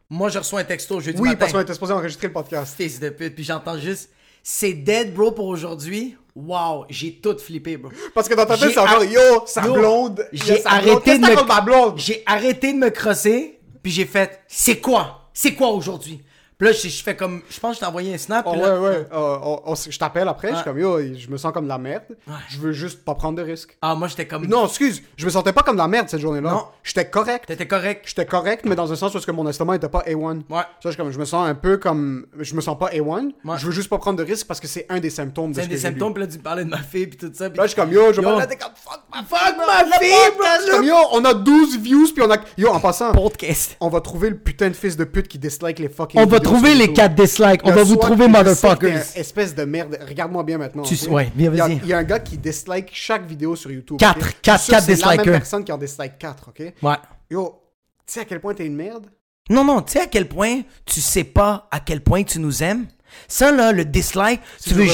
Moi, je reçois un texto jeudi Oui, matin. parce qu'on était supposé enregistrer le podcast. Fils de pute, puis j'entends juste. C'est dead, bro, pour aujourd'hui. Wow, j'ai tout flippé, bro. Parce que dans ta tête, J'ai genre, ar- yo, sa Yo, blonde. J'ai sa blonde. arrêté Qu'est-ce de que t'as me. contre ma blonde? J'ai arrêté de me crosser, puis j'ai fait. C'est quoi? C'est quoi aujourd'hui? Puis là, je, je fais comme. Je pense que je t'ai envoyé un snap. Oh, ouais, là- ouais. Euh, on- on- je t'appelle après, je suis Ouais. comme, yo, je me sens comme de la merde. Je veux juste pas prendre de risques. Ah, moi, j'étais comme. Non, excuse, je me sentais pas comme de la merde cette journée-là. Non. J'étais correct. T'étais correct. J'étais correct, mais dans un sens où que mon estomac était pas A1. Ouais. Ça, je, comme, je me sens un peu comme. Je me sens pas A1. Ouais. Je veux juste pas prendre de risques parce que c'est un des symptômes de C'est ce un des symptômes, puis là, tu parlais de ma fille, puis tout ça. puis- Là, je suis comme, yo, je vais t'es comme, fuck ma Fuck ma le fille, bro, Je suis comme, yo, on a 12 views, puis on a. Yo, en passant, Podcast. on va trouver le putain de fils de pute qui dislike les fucking On va vidéos trouver les. 4 dislikes. On va vous trouver, sais motherfuckers. espèce de merde. Regarde-moi bien maintenant. Tu- ok? ouais, a- vas-y. Il y, a un gars qui dislike chaque vidéo sur YouTube. Quatre, quatre, quatre que C'est la même dislikers. personne qui en dislike 4, ok? Ouais. Yo, tu sais à quel point t'es une merde? Non, non, tu sais à quel point tu sais pas à quel point tu nous aimes? Ça, là, le dislike, tu veux.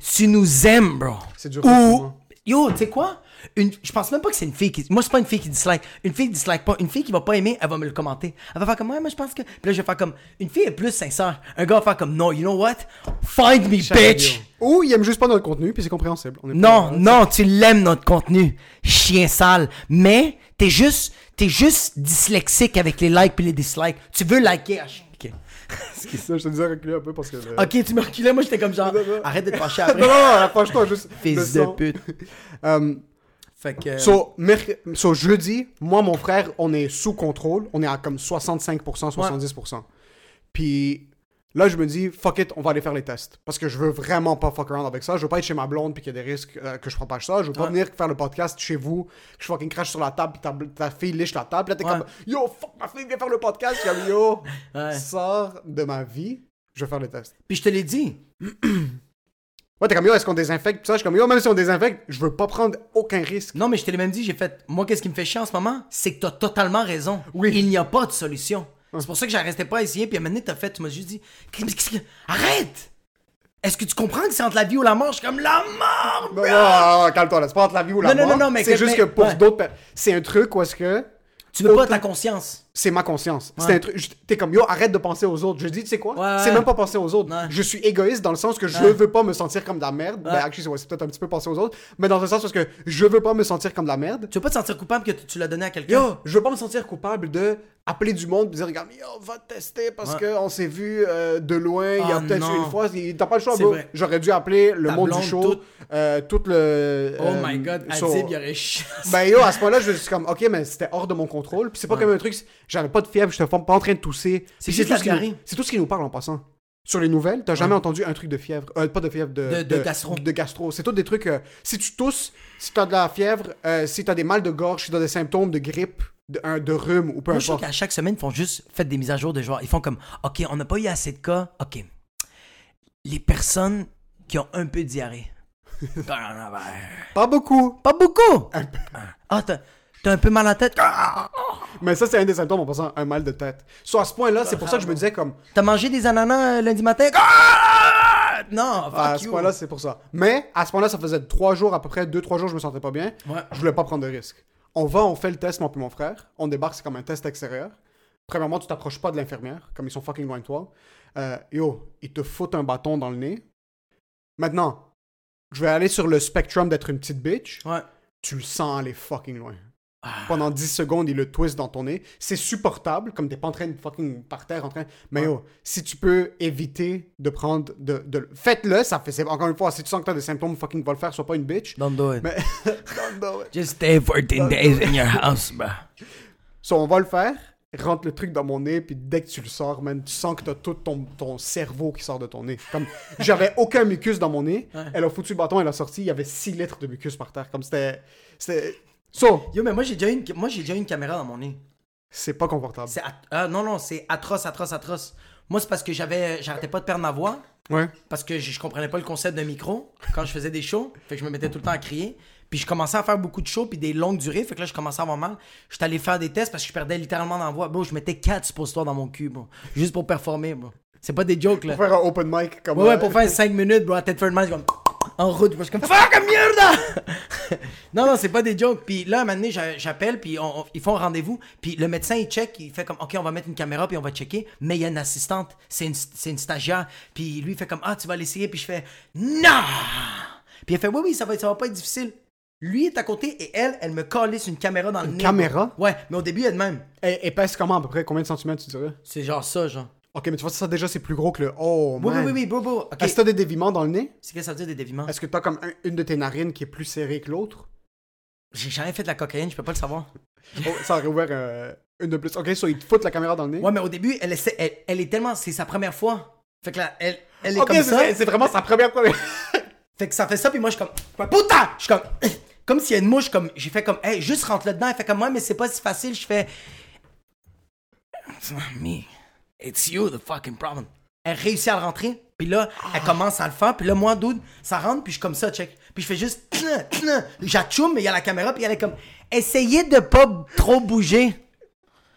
Tu nous aimes, bro. C'est du Ou. Yo, tu sais quoi? Une, je pense même pas que c'est une fille qui. Moi, c'est pas une fille qui dislike. Une fille qui dislike pas. Une fille qui va pas aimer, elle va me le commenter. Elle va faire comme, ouais, moi, je pense que. Puis là, je vais faire comme. Une fille est plus sincère. Un gars va faire comme, no, you know what? Find me, Chaque bitch! Ou il aime juste pas notre contenu, puis c'est compréhensible. On est Non, pas- non, tu l'aimes notre contenu, chien sale. Mais t'es juste, t'es juste dyslexique avec les likes puis les dislikes. Tu veux liker. ch- Ok. [LAUGHS] Ça, je te disais reculer un peu parce que. le- Ok, tu me reculais, moi j'étais comme genre. [LAUGHS] Non, non. Arrête de te [LAUGHS] non, après. non, non, approche-toi juste. Fils de son. pute. Euh, Fait que. So, merc- so, jeudi, moi, mon frère, on est sous contrôle. On est à comme 65%, 70%. Puis, Là, je me dis, fuck it, on va aller faire les tests. Parce que je veux vraiment pas fuck around avec ça. Je veux pas être chez ma blonde puis qu'il y a des risques euh, que je propage ça. Je veux pas Ouais. venir faire le podcast chez vous, que je fucking crache sur la table puis ta, ta fille liche la table. Là, t'es Ouais. comme, yo, fuck, ma fille vient faire le podcast. Je suis comme, yo, Ouais. sors de ma vie, je vais faire les tests. Puis je te l'ai dit. [CLEARS THROAT] Ouais, t'es comme, yo, est-ce qu'on désinfecte? Puis ça, je suis comme, yo, même si on désinfecte, je veux pas prendre aucun risque. Non, mais je te l'ai même dit, j'ai fait. Moi, qu'est-ce qui me fait chier en ce moment? C'est que t'as totalement raison. Oui. Il n'y a pas de solution. C'est pour ça que j'arrêtais pas à essayer, puis à un moment donné, t'as fait, tu m'as juste dit, Qu'est-ce que- arrête! Est-ce que tu comprends que c'est entre la vie ou la mort? Je suis comme la mort! Non, non, non, non, calme-toi, là, c'est pas entre la vie ou la Non, non, mort. non, non, mais c'est juste mais- que pour ouais. d'autres, c'est un truc où est-ce que Tu veux pas Autant- ta conscience. C'est ma conscience. C'est Ouais. un truc. T'es comme yo, arrête de penser aux autres. Je dis, tu sais quoi? Ouais, C'est ouais. même pas penser aux autres. Je suis égoïste dans le sens que je veux pas me sentir comme de la merde. Ben, actually, c'est c'est peut-être un petit peu penser aux autres, mais dans le sens parce que je veux pas me sentir comme de la merde. Tu veux pas te sentir coupable que tu, tu l'as donné à quelqu'un? Yo, je veux pas me sentir coupable de appeler du monde et dire regarde, yo, va tester parce Ouais. que on s'est vu euh, de loin il y a Oh peut-être une fois. Il- T'as pas le choix, C'est. J'aurais dû appeler le Ta monde du show, tout. euh, tout le. Oh euh, my god, sur- Adib, il aurait chié. ben yo, à ce moment-là, je suis comme, ok, mais c'était hors de mon contrôle. Puis c'est pas comme un truc, j'avais pas de fièvre, je pas en train de tousser. C'est tout ce nous- tout ce qui nous parle en passant. Sur les nouvelles, t'as jamais entendu un truc de fièvre. Euh, pas de fièvre, de, De- de gastro. De gastro. C'est tout des trucs. euh, si tu tousses, si t'as de la fièvre, euh, si t'as des mal de gorge, si t'as des symptômes de grippe, de, un- de rhume ou peu Moi, je importe. qu'à chaque semaine, ils font juste des mises à jour de genre. Ils font comme, OK, on n'a pas eu assez de cas. OK. Les personnes qui ont un peu de diarrhée. [LAUGHS] Pas beaucoup. pas beaucoup. Ah, t'as un peu mal à la tête? Ah! Mais ça, c'est un des symptômes en passant un mal de tête. Soit à ce point-là, c'est pour ça que je me disais comme. T'as mangé des ananas euh, lundi matin? Ah! Non, fuck À ce you. point-là, c'est pour ça. Mais à ce point-là, ça faisait trois jours, à peu près deux, trois jours, je me sentais pas bien. Ouais. Je voulais pas prendre de risque. On va, on fait le test, moi puis mon frère. On débarque, c'est comme un test extérieur. Premièrement, tu t'approches pas de l'infirmière, comme ils sont fucking loin de toi. Euh, yo, ils te foutent un bâton dans le nez. Maintenant, je vais aller sur le spectrum d'être une petite bitch. Ouais. Tu le sens aller fucking loin. Pendant 10 secondes, il le twist dans ton nez. C'est supportable, comme t'es pas en train de fucking par terre en train. Mais yo, si tu peux éviter de prendre. de, de... Faites-le, ça fait. Encore une fois, si tu sens que t'as des symptômes, fucking va le faire, sois pas une bitch. Don't do it. Mais. Don't do it. Just stay 14 days in your house, bro. So, on va le faire. Rentre le truc dans mon nez, puis dès que tu le sors, man, tu sens que t'as tout ton, ton cerveau qui sort de ton nez. Comme, j'avais [LAUGHS] aucun mucus dans mon nez. Ouais. Elle a foutu le bâton, elle a sorti, il y avait 6 litres de mucus par terre. Comme c'était. C'était. So, Yo, mais moi, j'ai déjà, une... moi, j'ai déjà une caméra dans mon nez. c'est pas confortable. C'est at- ah, non, non, c'est atroce, atroce, atroce. Moi, c'est parce que j'avais, j'arrêtais pas de perdre ma voix. Ouais. Parce que je, je comprenais pas le concept d'un micro quand je faisais des shows. Fait que je me mettais tout le temps à crier. Puis je commençais à faire beaucoup de shows puis des longues durées. Fait que là, je commençais à avoir mal. J'étais allé faire des tests parce que je perdais littéralement dans la voix. Bro, je mettais 4 suppositoires dans mon cul. Juste pour performer, bro. C'est pas des jokes, là. Pour faire un open mic comme. Ouais, ouais, pour faire 5 minutes, bro, à Tedford Man, je suis comme en route, je suis comme fuck merde! [LAUGHS] non, non, c'est pas des jokes. Puis là, à un moment donné, j'a- j'appelle, puis on- on- ils font un rendez-vous. Puis le médecin, il check, il fait comme ok, on va mettre une caméra, puis on va checker. Mais il y a une assistante, c'est une, c'est une stagiaire. Puis lui, il fait comme ah, tu vas l'essayer, puis je fais non! Puis elle fait oui, oui, ça va, ça va pas être difficile. Lui est à côté et elle, elle me calisse une caméra dans le nez. caméra? Ouais, mais au début, elle de même. Elle épaisse comment à peu près? Combien de centimètres tu dirais? C'est genre ça, genre. Ok, mais tu vois, ça déjà c'est plus gros que le. Oh, Oui, man. oui, oui, oui, bro, bro. Ok. Est-ce que t'as des déviments dans le nez? C'est que ça veut dire des déviments? Est-ce que t'as comme un- une de tes narines qui est plus serrée que l'autre? J'ai jamais fait de la cocaïne, je peux pas le savoir. [LAUGHS] Oh, Ça aurait ouvert euh, une de plus. Ok, so ils te foutent la caméra dans le nez? Ouais, mais au début, elle, essaie, elle, elle est tellement. C'est sa première fois. Fait que là, elle, elle est Ok, comme c'est ça. c'est- vraiment sa première première. [LAUGHS] Fait que ça fait ça, puis moi, je suis comme. Putain! Je suis comme. [COUGHS] Comme s'il y a une mouche, comme. J'ai fait comme. Hey, juste rentre là-dedans. Elle fait comme moi, mais c'est pas si facile. Je fais. [COUGHS] Me. It's you, the fucking problem. Elle réussit à le rentrer, puis là, elle commence à le faire, puis là, moi, dude, ça rentre, puis je suis comme ça, check. Puis je fais juste. J'atchoum, mais il y a la caméra, puis elle est comme. Essayez de pas trop bouger.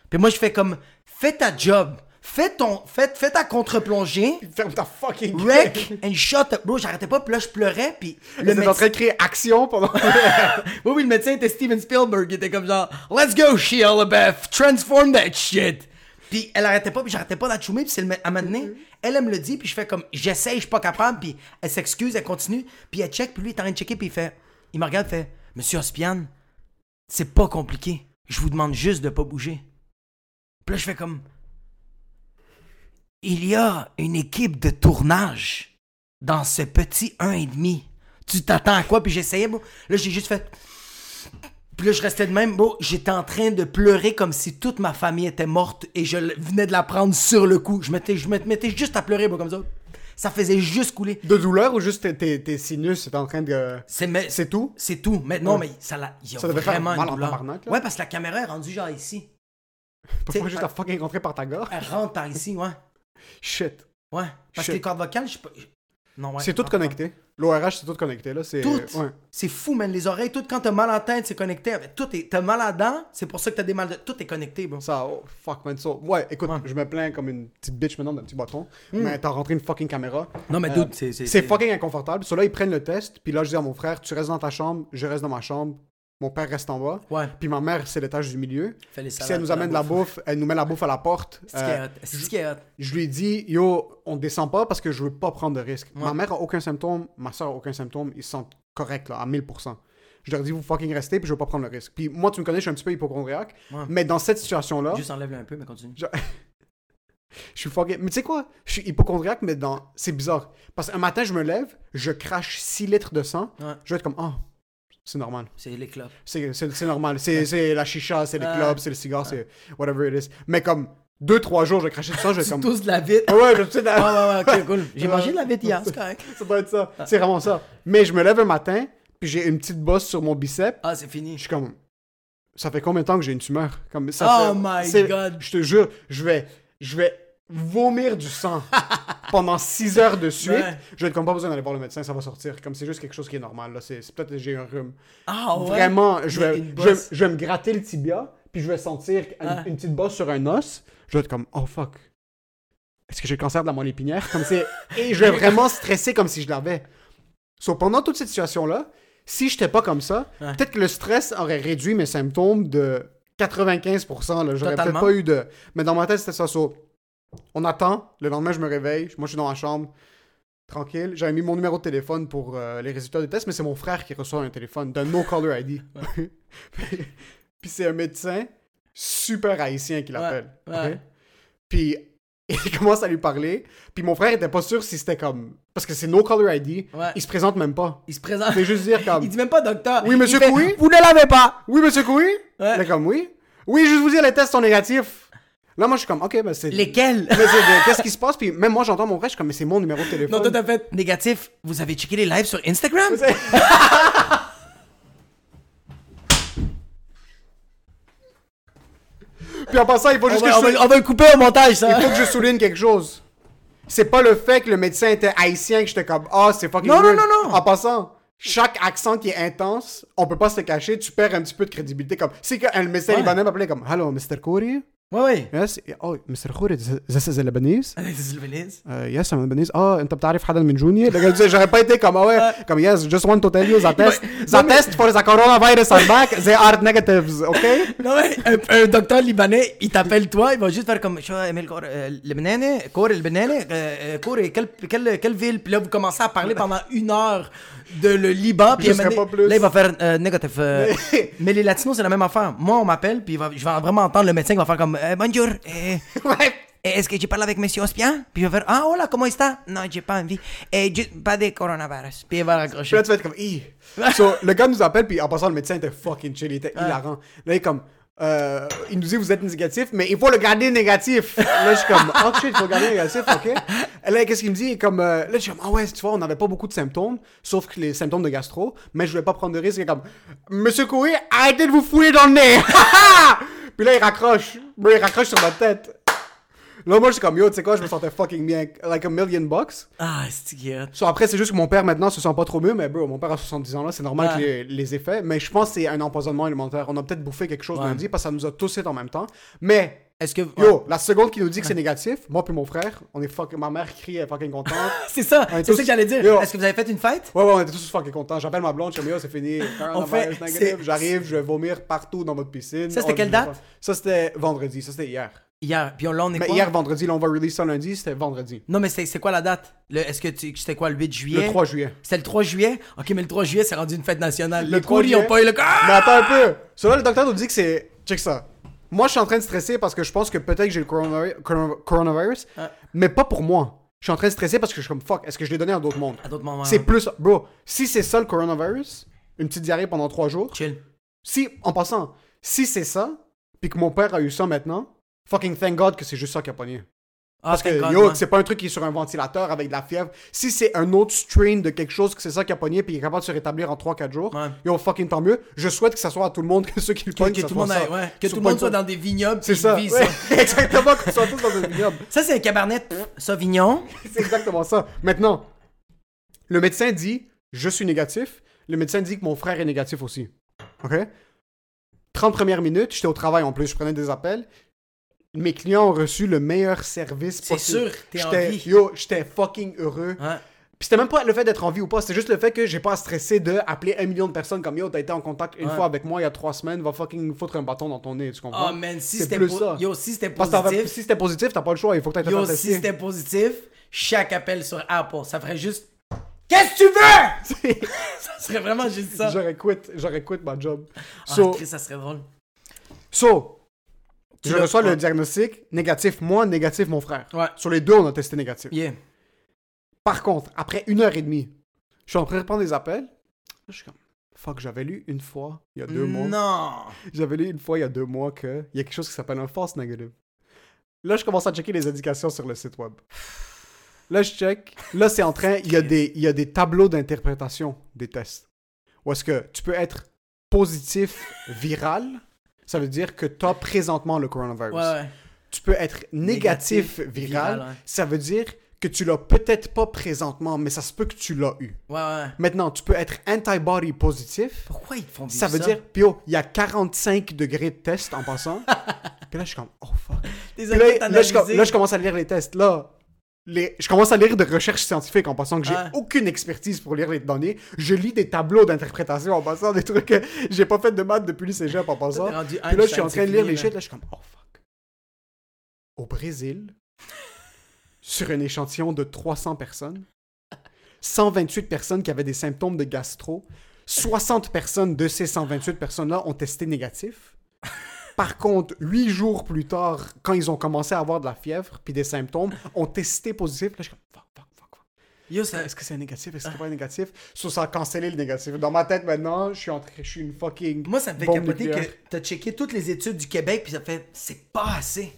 Puis moi, je fais comme. Fais ta job. Fais ton. Fais, fais ta contre-plongée. Ferme ta fucking gueule. Wreck and shut up. Bro, j'arrêtais pas, puis là, je pleurais, puis le êtes en médecin. train de créer action pendant. [LAUGHS] Oui, oui, le médecin était Steven Spielberg. Il était comme genre, Let's go, Shia LaBeouf, transform that shit. Puis elle arrêtait pas, puis j'arrêtais pas d'achoumer, puis c'est le à un moment donné, elle, elle me le dit, puis je fais comme, j'essaye, je suis pas capable, puis elle s'excuse, elle continue, puis elle check, puis lui, il est en train de checker, puis il fait, il me regarde, il fait, Monsieur Ospian, c'est pas compliqué. Je vous demande juste de pas bouger. Puis là, je fais comme, il y a une équipe de tournage dans ce petit 1,5. Tu t'attends à quoi? Puis j'essayais. Là, j'ai juste fait. Puis là, je restais de même. Bro, j'étais en train de pleurer comme si toute ma famille était morte et je venais de la prendre sur le coup. Je, mettais, je me mettais juste à pleurer, bro, comme ça. Ça faisait juste couler. De douleur ou juste tes, tes, tes sinus étaient en train de. C'est mais- C'est tout? C'est tout. Mais non, Ouais. mais ça l'a. Il y a Ça devait faire vraiment mal une en douleur. tabarnak. Ouais, parce que la caméra est rendue genre ici. [LAUGHS] Pourquoi juste à fucking rentrer par ta gorge? Elle rentre par ici, ouais. [LAUGHS] Shit. Ouais. Parce que les cordes vocales, je sais pas. Non, ouais. c'est tout connecté. L'ORH, c'est tout connecté, là. C'est... Tout. Ouais. C'est fou, man. Les oreilles, tout, quand t'as mal à la tête, c'est connecté. Tout est... T'as mal à la dent, c'est pour ça que t'as des mal de. Tout est connecté, bro. Ça, oh, fuck, man. So, ouais, écoute, Ouais. je me plains comme une petite bitch maintenant d'un petit bâton. Mais t'as rentré une fucking caméra. Non, mais Euh, c'est. C'est fucking inconfortable. So là, ils prennent le test. Puis là, je dis à mon frère, tu restes dans ta chambre, je reste dans ma chambre. Mon père reste en bas. Ouais. Puis ma mère, c'est l'étage du milieu. Les Puis si elle nous amène de la bouffe, elle nous met la bouffe à la porte. C'est ce qui Euh, hot. je lui ai dit, yo, on descend pas parce que je veux pas prendre de risques. Ouais. Ma mère a aucun symptôme, ma soeur a aucun symptôme, ils se sentent corrects là, à 1000%. Je leur dis, vous fucking restez, puis je veux pas prendre le risque. Puis moi, tu me connais, je suis un petit peu hypochondriaque, Ouais. mais dans cette situation-là, Juste enlève-le un peu, mais continue. je [LAUGHS] suis fucking. Mais tu sais quoi? Je suis hypochondriaque, mais dans. C'est bizarre. Parce qu'un matin, je me lève, je crache 6 litres de sang, Ouais. je vais être comme, ah, c'est normal. C'est les clopes. C'est normal. C'est la chicha, c'est les clubs, c'est le cigare, c'est whatever it is. Mais comme 2-3 jours, je cracher du sang, je [LAUGHS] comme. tousses de la vitre. Ah ouais, je. Ah ouais, ouais, ok, cool. [LAUGHS] J'ai mangé de la vitre hier, c'est correct. Ça doit être ça. C'est vraiment ça. Mais je me lève un matin, puis j'ai une petite bosse sur mon bicep. Ah, c'est fini. Je suis comme. Ça fait combien de temps que j'ai une tumeur? Comme, ça Oh fait- my God. Je te jure, je vais, je vais vomir du sang [LAUGHS] pendant 6 heures de suite. Ouais. Je vais être comme pas besoin d'aller voir le médecin, ça va sortir. Comme c'est juste quelque chose qui est normal. Là. C'est, c'est peut-être que j'ai un rhume. Ah ouais. Vraiment, je vais, je, vais, bosse. je vais me gratter le tibia, puis je vais sentir une, Ah. une petite bosse sur un os. Je vais être comme, oh fuck. Est-ce que j'ai le cancer de la moelle épinière? Comme c'est... [LAUGHS] Et je vais vraiment stresser comme si je l'avais. So, pendant toute cette situation-là, si j'étais pas comme ça, Ouais. peut-être que le stress aurait réduit mes symptômes de 95%. Là. J'aurais peut-être pas eu de... Mais dans ma tête, c'était ça. So, on attend. Le lendemain, je me réveille. Moi, je suis dans ma chambre. Tranquille. J'avais mis mon numéro de téléphone pour euh, les résultats des tests, mais c'est mon frère qui reçoit un téléphone d'un no-caller ID. [LAUGHS] [LAUGHS] Puis c'est un médecin super haïtien qui l'appelle. ouais. Puis [LAUGHS] il commence à lui parler. Puis mon frère était pas sûr si c'était comme. Parce que c'est no-caller ID. Ouais. Il se présente même pas. Il se présente. Il fait juste dire comme. Il dit même pas docteur. Oui, monsieur Couy? Vous ne l'avez pas. Oui, monsieur Couy? Ouais. Il est comme oui. Oui, juste vous dire, les tests sont négatifs. Là, moi, je suis comme, ok, ben c'est. Lesquels? [LAUGHS] Qu'est-ce qui se passe? Puis même moi, j'entends mon frère, je suis comme, mais c'est mon numéro de téléphone. Non, toi t'as fait négatif. Vous avez checké les lives sur Instagram? [LAUGHS] Puis en passant, il faut on juste va, que je on va- on va le couper au montage, ça. il faut que je souligne quelque chose. C'est pas le fait que le médecin était haïtien que j'étais comme ah c'est fucking Non, non, weird. non, non. En passant, chaque accent qui est intense, on peut pas se le cacher, tu perds un petit peu de crédibilité comme si un médecin Ouais. libanais m'appelait comme hello Mr. Kouri. Ouais, ouais. Yes. Oh Mr. Kouri, this is Lebanese. C'est le Venise. Uh, yes, I'm Lebanese. Oh, انت بتعرف حدا من جوني؟ Le gars disait, j'aurais pas été comme ah ouais, comme yes, just want to tell you the test, the test for the coronavirus are back, they are negatives, okay? Non, mais un, un docteur libanais, il t'appelle toi, il va juste faire comme شو ايميل كور لبناني كور اللبناني كوري quelle, quelle, quelle ville puis là vous commencez à parler pendant une heure de le Liban puis Je à un moment serais donné, pas plus. là il va faire euh, négatif euh, [LAUGHS] mais les latinos c'est la même affaire moi on m'appelle puis il va, je vais vraiment entendre le médecin qui va faire comme euh, bonjour euh, Ouais. est-ce que je parle avec monsieur Ospian puis il va faire ah hola comment está? Non j'ai pas envie et je, pas de coronavirus puis il va Puis raccrocher là, tu vas être comme, Ih. [LAUGHS] So, le gars nous appelle, puis en passant, le médecin était fucking chill, il était hilarant. Là, il est comme, euh, il nous dit, vous êtes négatif, mais il faut le garder négatif. là, je suis comme, [LAUGHS] oh shit, il faut le garder négatif, ok. Et là, qu'est-ce qu'il me dit? Il est comme, euh, là, je suis comme, ah ouais, tu vois, on n'avait pas beaucoup de symptômes, sauf que les symptômes de gastro, mais je voulais pas prendre de risque. Il est comme, Monsieur Coué, arrêtez de vous fouiller dans le nez! [LAUGHS] puis là, il raccroche. Bro, il raccroche sur ma tête. Là, moi, je suis comme, yo, tu sais quoi, je me sentais fucking bien. Like a million bucks. ah c'est qui So, après, c'est juste que mon père maintenant se sent pas trop mieux, mais bro, mon père a 70 ans là, c'est normal Ouais. que les, les effets. Mais je pense que c'est un empoisonnement alimentaire. On a peut-être bouffé quelque chose Ouais. lundi parce que ça nous a tous hit en même temps. Mais, est-ce que yo, la seconde qui nous dit que c'est négatif, moi puis mon frère, on est fucking. Ma mère crie, elle est fucking contente. [LAUGHS] c'est ça On est c'est tous- ça que j'allais dire Yo. est-ce que vous avez fait une fête? Ouais, ouais, on était tous fucking contents. J'appelle ma blonde, je comme, yo, c'est fini. [LAUGHS] Coronavirus fait- c'est- J'arrive, je vais vomir partout dans votre piscine. Ça, c'était On- quelle date? Ça, c'était vendredi. Ça, c'était hier. hier puis on, là on est Mais quoi? hier, vendredi, là, on va release ça lundi, c'était vendredi. Non, mais c'est c'est quoi la date? Le- Est-ce que tu- c'était quoi, le 8 juillet? Le 3 juillet. C'était le 3 juillet? Ok, mais le 3 juillet, c'est rendu une fête nationale. Le Les 3 couilles, ils ont pas eu le... Ah! Mais attends un peu. Là, le docteur nous dit que c'est. Check ça. Moi, je suis en train de stresser parce que je pense que peut-être que j'ai le coronavirus, mais pas pour moi. Je suis en train de stresser parce que je suis comme fuck, est-ce que je l'ai donné à d'autres mondes? À d'autres moments. C'est plus. Bro, si c'est ça le coronavirus, une petite diarrhée pendant trois jours, Chill. Si, en passant, si c'est ça, puis que mon père a eu ça maintenant, fucking thank God que c'est juste ça qui a pogné. Ah, Parce que, yo, c'est pas un truc qui est sur un ventilateur avec de la fièvre. Si c'est un autre strain de quelque chose, que c'est ça qui a pogné, puis il est capable de se rétablir en 3-4 jours, Ouais. yo, fucking tant mieux. Je souhaite que ça soit à tout le monde, [LAUGHS] que ceux qui le pognent, que tout monde, aille- ouais, que tout le monde soit dans des vignobles. C'est ça. vivent [LAUGHS] Ouais, ça. exactement, qu'on soit tous dans un vignoble. Ça, c'est un cabernet Sauvignon. [LAUGHS] C'est exactement ça. Maintenant, le médecin dit je suis négatif. Le médecin dit que mon frère est négatif aussi. OK? 30 premières minutes, j'étais au travail en plus, je prenais des appels. Mes clients ont reçu le meilleur service C'est possible. sûr, t'es en vie. Yo, j'étais fucking heureux. Ouais. Puis c'était même pas le fait d'être en vie ou pas, c'est juste le fait que j'ai pas à stresser de appeler un million de personnes comme yo, t'as été en contact une Ouais. fois avec moi il y a trois semaines, va fucking foutre un bâton dans ton nez, tu comprends? Oh man, si C'est c'était plus ça. Yo, si c'était positif. si c'était positif, t'as pas le choix, il faut que Yo, si c'était positif, chaque appel sur Apple, ça ferait juste. Qu'est-ce que tu veux? [LAUGHS] [LAUGHS] ça serait vraiment juste ça. j'aurais quit, j'aurais quit ma job. Ah, So, Chris, ça serait drôle. so Tu je reçois le diagnostic négatif, moi, négatif, mon frère. Ouais. Sur les deux, on a testé négatif. Yeah. Par contre, après une heure et demie, je suis en train de prendre des appels. Je suis comme, fuck, j'avais lu une fois, il y a deux mois. Non. J'avais lu une fois il y a deux mois qu'il y a quelque chose qui s'appelle un false negative. Là, je commence à checker les indications sur le site web. Là, je check. Là, c'est en train. Il y a des, il y a des tableaux d'interprétation des tests. Où est-ce que tu peux être positif viral, ça veut dire que tu as présentement le coronavirus. Ouais, ouais. Tu peux être négatif, Négatif, viral, viral, ouais. ça veut dire que tu l'as peut-être pas présentement, mais ça se peut que tu l'as eu. Ouais, ouais. Maintenant, tu peux être antibody positif. Pourquoi ils font vivre Ça veut dire, puis oh, il y a 45 degrés de test en passant. [LAUGHS] puis là, je suis comme, oh fuck. Là, je, là, je commence à lire les tests. Là, les, je commence à lire des recherches scientifiques en passant que j'ai aucune expertise pour lire les données. Je lis des tableaux d'interprétation en passant, des trucs que j'ai pas fait de maths depuis le cégep en passant. Puis là, je suis en train de lire les shit. Là, je suis comme, oh fuck. Au Brésil, [LAUGHS] sur un échantillon de 300 personnes, 128 personnes qui avaient des symptômes de gastro, 60 personnes de ces 128 personnes-là ont testé négatif. [LAUGHS] Par contre, 8 jours plus tard, quand ils ont commencé à avoir de la fièvre puis des symptômes, ont testé positif. Là, je suis comme, fuck, fuck, fuck, fuck. Yo, ça... Est-ce que c'est un négatif? Est-ce que c'est pas un négatif? Sur ça a cancellé le négatif. Dans ma tête maintenant, je suis en train, je suis une fucking. Moi, ça me fait capoter que t'as checké toutes les études du Québec, puis ça fait, c'est pas assez.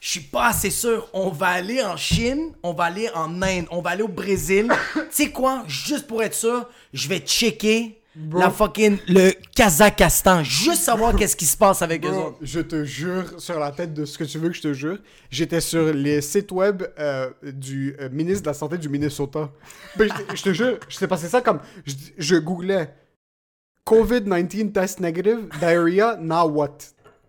Je suis pas assez sûr. On va aller en Chine, on va aller en Inde, on va aller au Brésil. [COUGHS] tu sais quoi? Juste pour être sûr, je vais checker la fucking le Kazakhstan. Juste savoir qu'est-ce qui se passe avec eux autres. je te jure, sur la tête de ce que tu veux que je te jure, j'étais sur les sites web euh, du euh, ministre de la Santé du Minnesota. Ben, je, je te jure, je t'ai passé ça comme. Je, je googlais COVID-19 test negative, diarrhea, now what?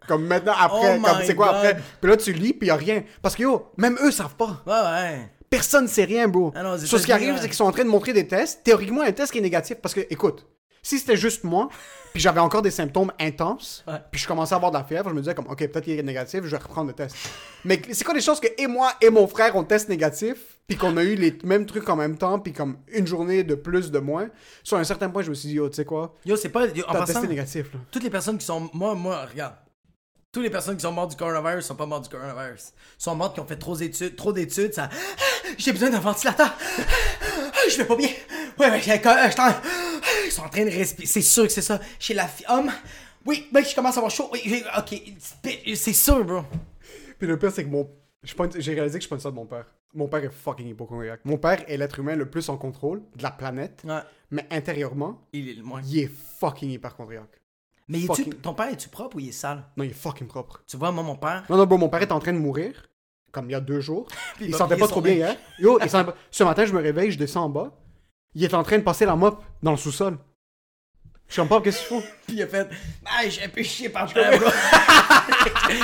Comme maintenant, après, Oh comme c'est quoi God. après? Puis là, tu lis, puis y a rien. Parce que yo, même eux savent pas. Ouais, ouais. Personne sait rien, bro. Ah non, ce qui arrive, c'est qu'ils sont en train de montrer des tests. Théoriquement, un test qui est négatif. Parce que, écoute, si c'était juste moi, puis j'avais encore des symptômes intenses, Ouais. puis je commençais à avoir de la fièvre, je me disais comme, ok, peut-être qu'il est négatif, je vais reprendre le test. Mais c'est quoi les chances que et moi et mon frère on test négatif, puis qu'on a eu les mêmes trucs en même temps, puis comme une journée de plus, de moins? Sur un certain point, je me suis dit, yo, tu sais quoi, Yo, c'est pas. yo, en t'as passant, testé négatif, là. toutes les personnes qui sont. Moi, moi, regarde. Toutes les personnes qui sont mortes du coronavirus sont pas mortes du coronavirus. sont mortes qui ont fait trop d'études, trop d'études, ça. Ah, J'ai besoin d'un ventilateur. Ah, Je vais pas bien. Ouais, j'ai- euh, je Ils sont en train de respirer. C'est sûr que c'est ça. Chez la fille. Homme. Oui, mec, je commence à avoir chaud. Oui, ok. C'est sûr, bro. Puis le pire, c'est que mon. J'ai réalisé que je pointe ça de mon père. Mon père est fucking hypochondriaque. Mon père est l'être humain le plus en contrôle de la planète, Ouais. mais intérieurement, Il est le moins. il est fucking hyperchondriaque. Mais fucking- ton père, es-tu propre ou il est sale? Non, il est fucking propre. Tu vois, moi, mon père. Non, non, bon, mon père est en train de mourir, comme il y a deux jours. [LAUGHS] Il sentait pas trop bien hier. Yo, il sentait pas- Ce matin, je me réveille, je descends en bas. Il est en train de passer la mop dans le sous-sol. Je suis en pas, qu'est-ce qu'il faut? Puis [LAUGHS] il a fait Ah, j'ai un peu chié par terre, bro. [LAUGHS] I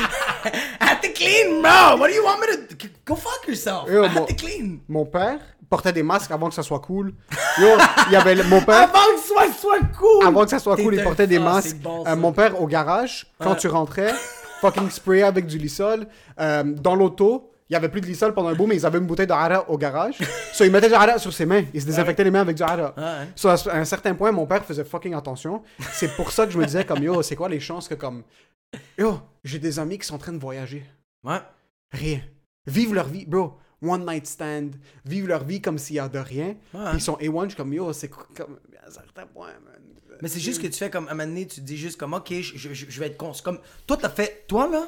have to clean, bro. What do you want me to do? Go fuck yourself. Yo, I to clean. Mon père portait des masques avant que ça soit cool. Yo, il y avait le- mon père. Avant que ce soit, cool. Avant que ça soit cool, il portait des Ah, masques. bon, Euh, ça. mon père au garage, quand Ouais. tu rentrais, fucking spray avec du lissol. Euh, dans l'auto, il y avait plus de lissol pendant un bout, mais ils avaient une bouteille de hara au garage. so, il mettait du hara sur ses mains. Il se désinfectait les mains avec du hara. Ouais. So, à un certain point, mon père faisait fucking attention. C'est pour ça que je me disais comme yo, c'est quoi les chances que comme yo, j'ai des amis qui sont en train de voyager? Ouais. Rien. Vivent leur vie, bro. one night stand, vivent leur vie comme s'il y a de rien. Ils sont A1, je suis comme yo, c'est quoi- comme à un certain point, man. Mais c'est juste que tu fais comme à un moment donné, tu te dis juste comme ok, je, je- je vais être con. Comme toi t'as fait, toi là,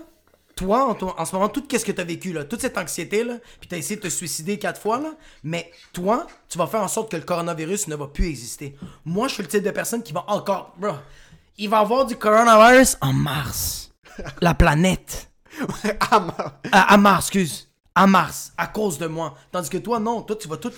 toi en, toi- en ce moment tout ce que t'as vécu là, toute cette anxiété là, puis t'as essayé de te suicider quatre fois là, mais toi tu vas faire en sorte que le coronavirus ne va plus exister. Moi je suis le type de personne qui va encore, bro, il va y avoir du coronavirus en Mars, la planète, Ah, ma- à, à Mars, excuse, à Mars, à cause de moi. Tandis que toi non, toi tu vas tout,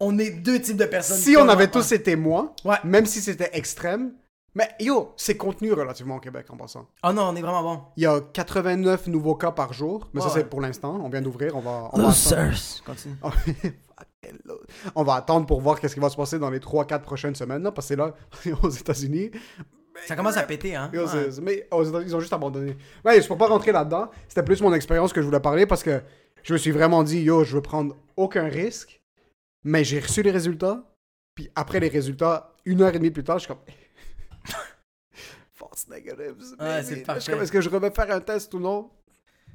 on est deux types de personnes. si on avait tous été moi, Ouais. même si c'était extrême, mais yo, c'est contenu relativement au Québec en passant. Ah non, on est vraiment bon. Il y a 89 nouveaux cas par jour, mais ça Ouais, c'est pour l'instant. On vient d'ouvrir, on va, on va attendre. Losers. Continue. [LAUGHS] on va attendre pour voir qu'est-ce qui va se passer dans les 3-4 prochaines semaines, là, parce que là, [LAUGHS] aux États-Unis. Ça commence à péter, hein? Yo, Ouais. Mais aux États- ils ont juste abandonné. Ouais, je peux pas rentrer là-dedans. C'était plus mon expérience que je voulais parler parce que je me suis vraiment dit, yo, je veux prendre aucun risque. Mais j'ai reçu les résultats. Puis après les résultats, une heure et demie plus tard, je suis comme. [LAUGHS] False negatives. Ouais, c'est parfait. Est-ce que je vais faire un test ou non?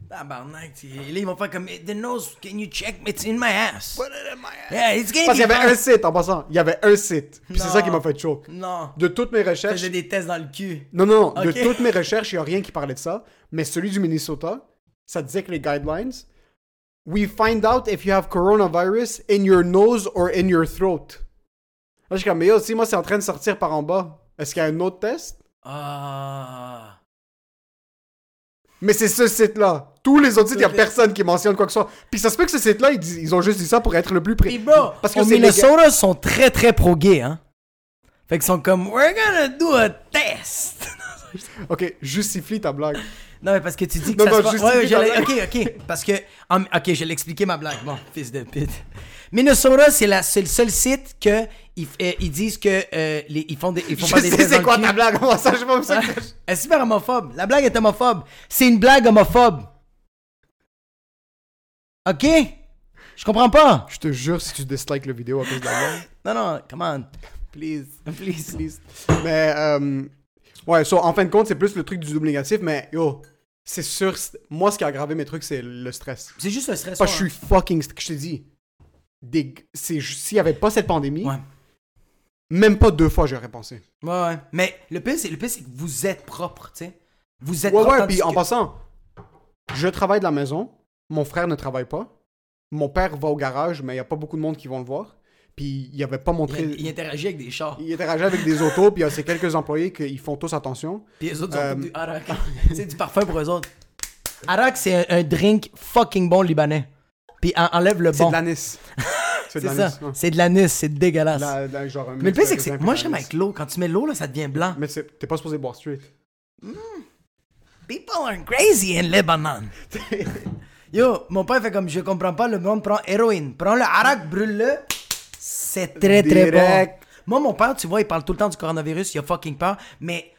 Tabarnak, là, ils vont faire comme The nose, can you check? It's in my ass. Put it in my ass. Yeah, it's gonna Parce qu'il y avait un site en passant. Il y avait un site. Puis c'est ça qui m'a fait choke. Non. De toutes mes recherches. Faisais des tests dans le cul. Non, non, non. De toutes mes recherches, il n'y a rien qui parlait de ça. Mais celui du Minnesota, ça disait que les guidelines, we find out if you have coronavirus in your nose or in your throat. Là, je suis comme, mais yo, si moi c'est en train de sortir par en bas, est-ce qu'il y a un autre test? Ah. Mais c'est ce site-là. Tous les autres sites, il n'y a personne qui mentionne quoi que ce soit. Puis ça se peut que ce site-là, ils, ont juste dit ça pour être le plus près. Puis bro, Parce que Minnesota, ils sont très très pro-gay, hein? Fait qu'ils sont comme, we're gonna do a test. [LAUGHS] Ok, justifie ta blague. Non, mais parce que tu dis que Non, ça non, se passe- Ouais, ok, ok. Parce que. Ok, je vais l'expliquer ma blague. Bon, fils de pute. Minnesota, c'est la- c'est le seul site que ils, euh, ils disent que euh, les, ils font des, ils font Je pas des sais tests c'est dans quoi le ta blague? Moi, ça, je sais pas. Ah, Elle est super homophobe. La blague est homophobe. C'est une blague homophobe. Ok? Je comprends pas. Je te jure, si tu dislikes le vidéo à cause de la blague. [GASPS] Non, non, come on. Please. Please. Please. Mais, euh, ouais, so, en fin de compte, c'est plus le truc du double négatif, mais yo, c'est sûr, c'est- moi, ce qui a aggravé mes trucs, c'est le stress. C'est juste le stress. Parce que je suis fucking, st- je te dis, des- s'il y avait pas cette pandémie, Ouais. même pas deux fois j'aurais pensé. Ouais, ouais. Mais le pire, c'est, le pire, c'est que vous êtes propre, tu sais. Vous êtes Ouais, propre. ouais, puis en passant, je travaille de la maison, mon frère ne travaille pas, mon père va au garage, mais il y a pas beaucoup de monde qui vont le voir, puis il avait pas montré... il, il interagit avec des chars. Il interagit avec des autos, puis il y a ces quelques employés qui font tous attention. Puis les autres, ont Euh, du Arak. [LAUGHS] c'est du parfum pour eux autres. Arak, c'est un, un drink fucking bon libanais. Puis en- enlève le C'est bon. de l'anis. c'est [LAUGHS] C'est de ça. ouais. C'est de l'anis, c'est dégueulasse. La- la- genre un Mais le pire, c'est que c'est- moi, j'aime avec l'eau. Quand tu mets l'eau, là, ça devient blanc. Mais c'est- t'es pas supposé boire straight. People are crazy in Lebanon. [LAUGHS] Yo, mon père fait comme je comprends pas, le monde prend héroïne. Prends le harak, brûle-le. C'est très très Direct. bon. Moi, mon père, tu vois, il parle tout le temps du coronavirus, il a fucking peur, mais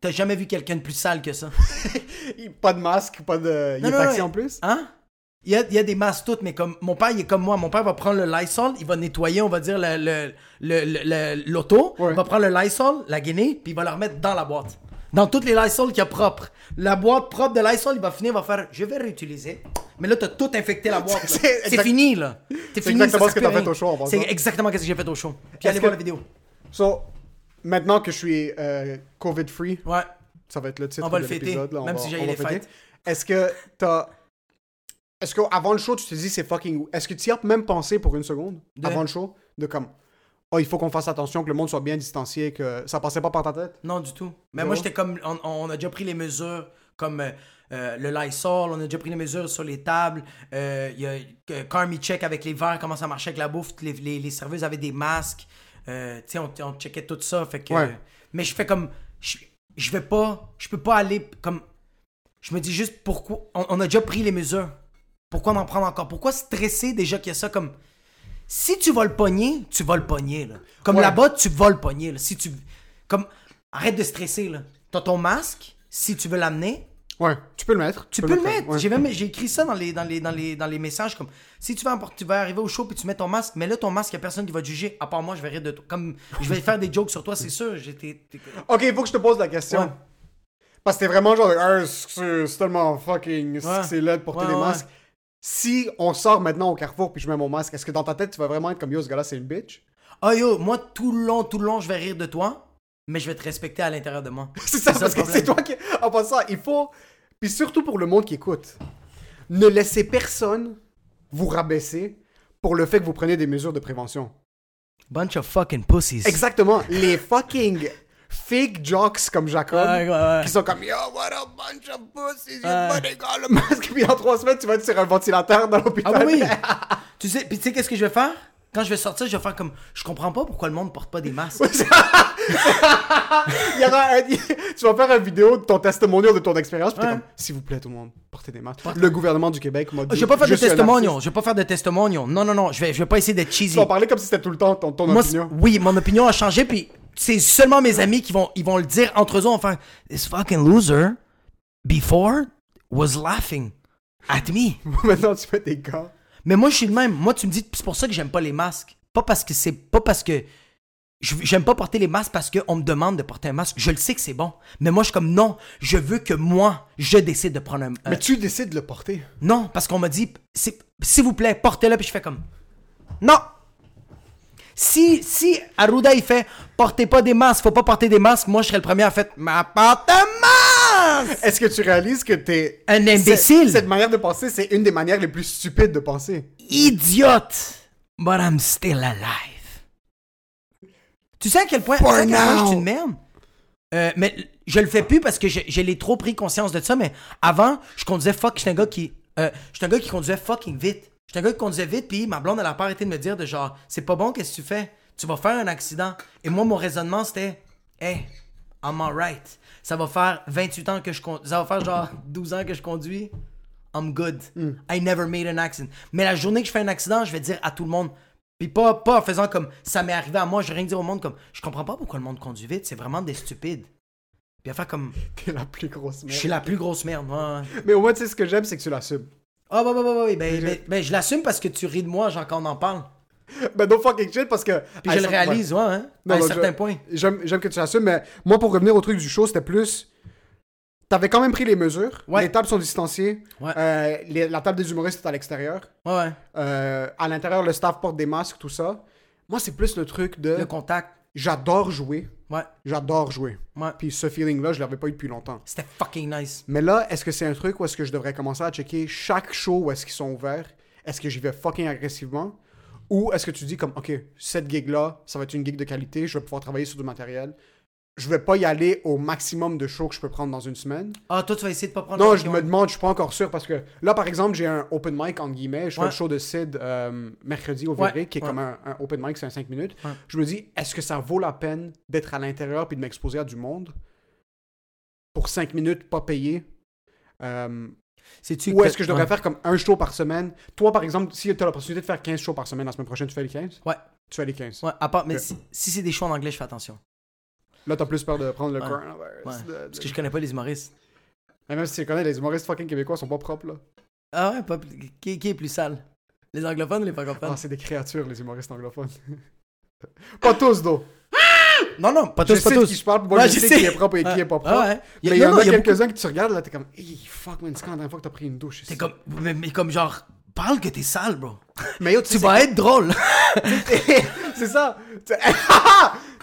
t'as jamais vu quelqu'un de plus sale que ça. [LAUGHS] Pas de masque, pas de. Il Non, est non, taxi non, en plus? Hein? Il y a, il y a des masses toutes, mais comme mon père, il est comme moi. Mon père va prendre le Lysol, il va nettoyer, on va dire, le- le- le- le- le- l'auto. Ouais. Il va prendre le Lysol, la guinée, puis il va la remettre dans la boîte. Dans toutes les Lysol qu'il y a propres. La boîte propre de Lysol, il va finir, il va faire Je vais réutiliser. Mais là, t'as tout infecté la boîte. [LAUGHS] C'est C'est exact- fini, là. C'est fini. exactement ça ce que t'as fait au show, en. C'est exactement ce que j'ai fait au show. Puis allez Est-ce voir que- la vidéo. So, maintenant que je suis euh, COVID-free, Ouais. ça va être le titre On va de le fêter, l'épisode. là, on même va- si j'ai les fêtes. Est-ce que t'as. Est-ce qu'avant le show, tu te dis c'est fucking. Est-ce que tu y as même pensé pour une seconde, De- avant le show, de comme. Oh, il faut qu'on fasse attention, que le monde soit bien distancié, que ça passait pas par ta tête? Non, du tout. Mais Zéro? moi, j'étais comme. On, on a déjà pris les mesures, comme euh, euh, le Lysol, on a déjà pris les mesures sur les tables. Euh, Il y a euh, Carmi check avec les verres, comment ça marchait avec la bouffe. Les, les, les serveuses avaient des masques. Euh, tu sais, on, on checkait tout ça. Fait que, Ouais. mais je fais comme. Je, je vais pas. Je peux pas aller comme. Je me dis juste pourquoi. On, on a déjà pris les mesures. Pourquoi en prendre encore? Pourquoi stresser déjà qu'il y a ça comme. Si tu vas le pogner, tu vas le pogner. Là. Comme Ouais. là-bas, tu vas le pogner. Là. Si tu... Comme... Arrête de stresser. là. T'as ton masque. Si tu veux l'amener, Ouais, tu peux le mettre. tu peux le mettre. ouais. J'ai même j'ai écrit ça dans les, dans, les, dans, les, dans les messages. Comme si tu vas, tu vas arriver au show puis tu mets ton masque, mais là, ton masque, il y a personne qui va te juger. À part moi, je vais rire de toi. Comme je vais faire des jokes sur toi, c'est sûr. J'étais. Ok, il faut que je te pose la question. Ouais. Parce que t'es vraiment genre, Ah, c'est c'est tellement fucking, c'est laid de porter des masques. Si on sort maintenant au carrefour puis je mets mon masque, est-ce que dans ta tête, tu vas vraiment être comme yo, ce gars-là, c'est une bitch? Ah yo, moi, tout le long, tout le long, je vais rire de toi, mais je vais te respecter à l'intérieur de moi. [LAUGHS] C'est ça, le parce que c'est toi qui. En passant, il faut. Puis surtout pour le monde qui écoute, ne laissez personne vous rabaisser pour le fait que vous prenez des mesures de prévention. Bunch of fucking pussies. Exactement. Les [LAUGHS] fucking fake jocks comme Jacob. Ouais, ouais, ouais. Qui sont comme Yo, what a bunch of pussies, you buddy got le masque. [LAUGHS] Puis dans trois semaines, tu vas être sur un ventilateur dans Ah l'hôpital. oui, oui. [LAUGHS] tu sais, puis tu sais qu'est-ce que je vais faire? Quand je vais sortir, je vais faire comme, je comprends pas pourquoi le monde porte pas des masques. [LAUGHS] Il y aura un- Tu vas faire une vidéo de ton testimonial de ton expérience. Puis comme S'il vous plaît, tout le monde, portez des masques. Le gouvernement du Québec m'a dit. Je vais pas faire de testimonial. Je vais pas faire de testimonial. Non, non, non. Je vais, je vais pas essayer d'être cheesy. Tu vas parler comme si c'était tout le temps ton, ton Moi, opinion. oui, mon opinion a changé, puis c'est seulement mes amis qui vont, ils vont le dire entre eux, faire This fucking loser, before, was laughing at me. [LAUGHS] Maintenant, tu fais des gars. Mais moi, je suis le même. Moi, tu me dis, c'est pour ça que j'aime pas les masques. Pas parce que c'est. Pas parce que. J'aime pas porter les masques parce qu'on me demande de porter un masque. Je le sais que c'est bon. Mais moi, je suis comme non. Je veux que moi, je décide de prendre un. Mais un- tu décides de le porter. Non, parce qu'on m'a dit, s'il vous plaît, portez-le, puis je fais comme, non. Si, si Arruda, il fait, portez pas des masques, faut pas porter des masques, moi, je serais le premier à faire, mais porte un masque! Est-ce que tu réalises que t'es. Un imbécile. Cette manière de penser, c'est une des manières les plus stupides de penser. Idiote! But I'm still alive. Tu sais à quel point, à quel point je suis une merde? Euh, mais je le fais plus parce que je, je l'ai trop pris conscience de ça, mais avant, je conduisais fuck, j'étais un gars qui. Euh, j'étais un gars qui conduisait fucking vite. J'étais un gars qui conduisait vite, puis ma blonde, elle a pas arrêté de me dire de genre, c'est pas bon, qu'est-ce que tu fais? Tu vas faire un accident. Et moi, mon raisonnement, c'était, hey, I'm alright. Ça va faire 28 ans que je conduis. Ça va faire genre 12 ans que je conduis. I'm good. I never made an accident. Mais la journée que je fais un accident, je vais dire à tout le monde. Puis pas, pas en faisant comme ça m'est arrivé à moi, je vais rien dire au monde comme je comprends pas pourquoi le monde conduit vite, c'est vraiment des stupides. Puis à faire comme [LAUGHS] T'es la plus grosse je merde. suis la plus grosse merde. ouais. Mais au moins, tu sais, ce que j'aime, c'est que tu l'assumes. Ah bah bah bah bah, oui, ben, ben, ben, je l'assume parce que tu ris de moi, genre quand on en parle. [LAUGHS] Ben, no fucking shit, parce que. Puis je le réalise, ouais, hein, Non, à un certain je- point. J'aime j'aime que tu l'assumes, mais moi, pour revenir au truc du show, c'était plus. T'avais quand même pris les mesures. Ouais. Les tables sont distanciées. Ouais. Euh, les- la table des humoristes est à l'extérieur. Ouais, ouais. Euh, à l'intérieur, le staff porte des masques, tout ça. Moi, c'est plus le truc de. Le contact. J'adore jouer. Ouais, J'adore jouer. ouais. Puis ce feeling-là, je l'avais pas eu depuis longtemps. C'était fucking nice. Mais là, est-ce que c'est un truc où est-ce que je devrais commencer à checker chaque show où est-ce qu'ils sont ouverts? Est-ce que j'y vais fucking agressivement? Ou est-ce que tu dis comme, OK, cette gig-là, ça va être une gig de qualité, je vais pouvoir travailler sur du matériel. Je vais pas y aller au maximum de shows que je peux prendre dans une semaine. Ah, toi, tu vas essayer de pas prendre Non, je me demande, je suis pas encore sûr parce que là, par exemple, j'ai un open mic en guillemets. Je fais Ouais. le show de Sid euh, mercredi au Ouais, qui est ouais. comme un, un open mic, c'est un 5 minutes. Je me dis, est-ce que ça vaut la peine d'être à l'intérieur puis de m'exposer à du monde pour 5 minutes pas payé? Euh, ou est-ce que je devrais faire comme un show par semaine? Toi, par exemple, si tu as l'opportunité de faire 15 shows par semaine la semaine prochaine, tu fais les 15? Ouais. Tu fais les 15. Ouais, à part, mais Ok. si, si c'est des shows en anglais, je fais attention. Là, t'as plus peur de prendre le Ouais. coronavirus. Ouais. de- de- Parce que je connais pas les humoristes. Mais Même si tu connais, les humoristes fucking québécois sont pas propres, là. Ah ouais, pas plus- qui, qui est plus sale? Les anglophones ou les francophones? Ah, c'est des créatures, les humoristes anglophones. [LAUGHS] pas tous, d'eau. Non, non, pas Je tous, pas sais de tous. qui je parle, moi Ouais, je, je sais, sais. qui est propre et qui est pas propre. Ah ouais. Mais il y en a il beaucoup- quelques-uns que tu regardes, là, t'es comme, hey, fuck, man, c'est quand la dernière fois que t'as pris une douche? C'est comme, mais, mais comme genre, parle que t'es sale, bro. Mais yo, Tu vas être drôle. [LAUGHS] c'est ça. [LAUGHS]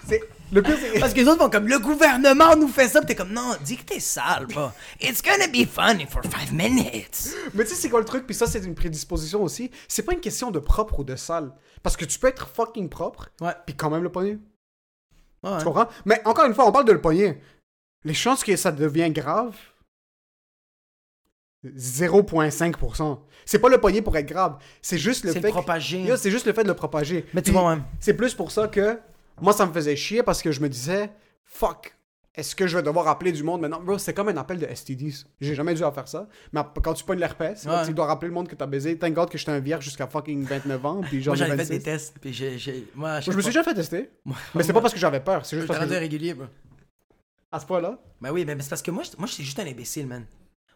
C'est... Le pire, c'est. Parce que les autres vont comme, le gouvernement nous fait ça. Pis t'es comme, non, dis que t'es sale, bro. It's gonna be funny for five minutes. Mais tu sais, c'est quoi le truc? Puis ça, c'est une prédisposition aussi. C'est pas une question de propre ou de sale. Parce que tu peux être fucking propre, Ouais. puis quand même le pogner. Ouais. Tu comprends? Mais encore une fois, on parle de le pogner. Les chances que ça devienne grave, 0,5%. C'est pas le pogner pour être grave. C'est juste le C'est fait. le que- C'est juste le fait de le propager. Mais tu vois, même. C'est plus pour ça que moi, ça me faisait chier parce que je me disais, fuck, est-ce que je vais devoir appeler du monde maintenant? Bro, c'est comme un appel de STDs. J'ai jamais dû faire ça. Mais quand tu pognes l'herpès, Ouais. tu dois rappeler le monde que t'as baisé. Thank God que j'étais un vierge jusqu'à fucking 29 ans. Puis genre, Moi, j'avais fait 26. des tests. Puis j'ai. j'ai- Moi, je me suis déjà fait tester. [LAUGHS] Moi- Mais c'est pas parce que j'avais peur. C'est juste parce que. régulier, bro. À ce point-là? Ben oui, mais c'est parce que moi, je- moi, j'étais juste un imbécile, man.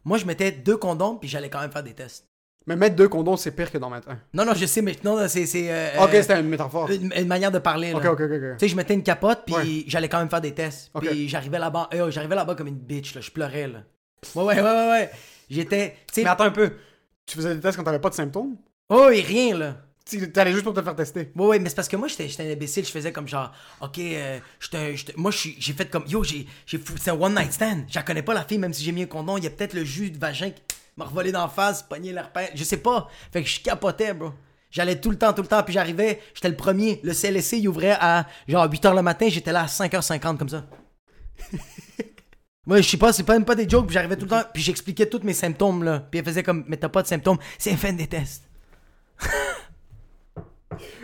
Moi, je mettais deux condoms, puis j'allais quand même faire des tests. Mais mettre deux condoms, c'est pire que d'en mettre un. Non, non, je sais, mais non, c'est. c'est, euh, Ok, c'était une métaphore. une, une manière de parler, là. Ok, ok, ok. Tu sais, je mettais une capote, puis Ouais. j'allais quand même faire des tests. Puis j'arrivais là-bas, euh, j'arrivais là-bas comme une bitch, là. Je pleurais, là. Ouais, ouais, ouais, ouais, ouais. J'étais. Mais attends un peu. Tu faisais des tests quand t'avais pas de symptômes? Oh, et rien, là. Tu t'allais juste pour te faire tester. Ouais, ouais, mais c'est parce que moi, j'étais un imbécile. Je faisais comme genre, OK, euh, moi, j'ai fait comme, yo, j'ai c'est un one night stand. Je connais pas, la fille, même si j'ai mis un condom. Il y a peut-être le jus de vagin m'a revolé d'en face, pogné l'herpès. Je sais pas. Fait que je capotais, bro. J'allais tout le temps, tout le temps, puis j'arrivais, j'étais le premier. Le CLSC, il ouvrait à genre 8h le matin, j'étais là à 5h50 comme ça. [LAUGHS] Moi, je sais pas, c'est pas même pas des jokes, puis j'arrivais tout le temps, puis j'expliquais tous mes symptômes, là. Puis elle faisait comme, mais t'as pas de symptômes, c'est un fin des tests. [LAUGHS]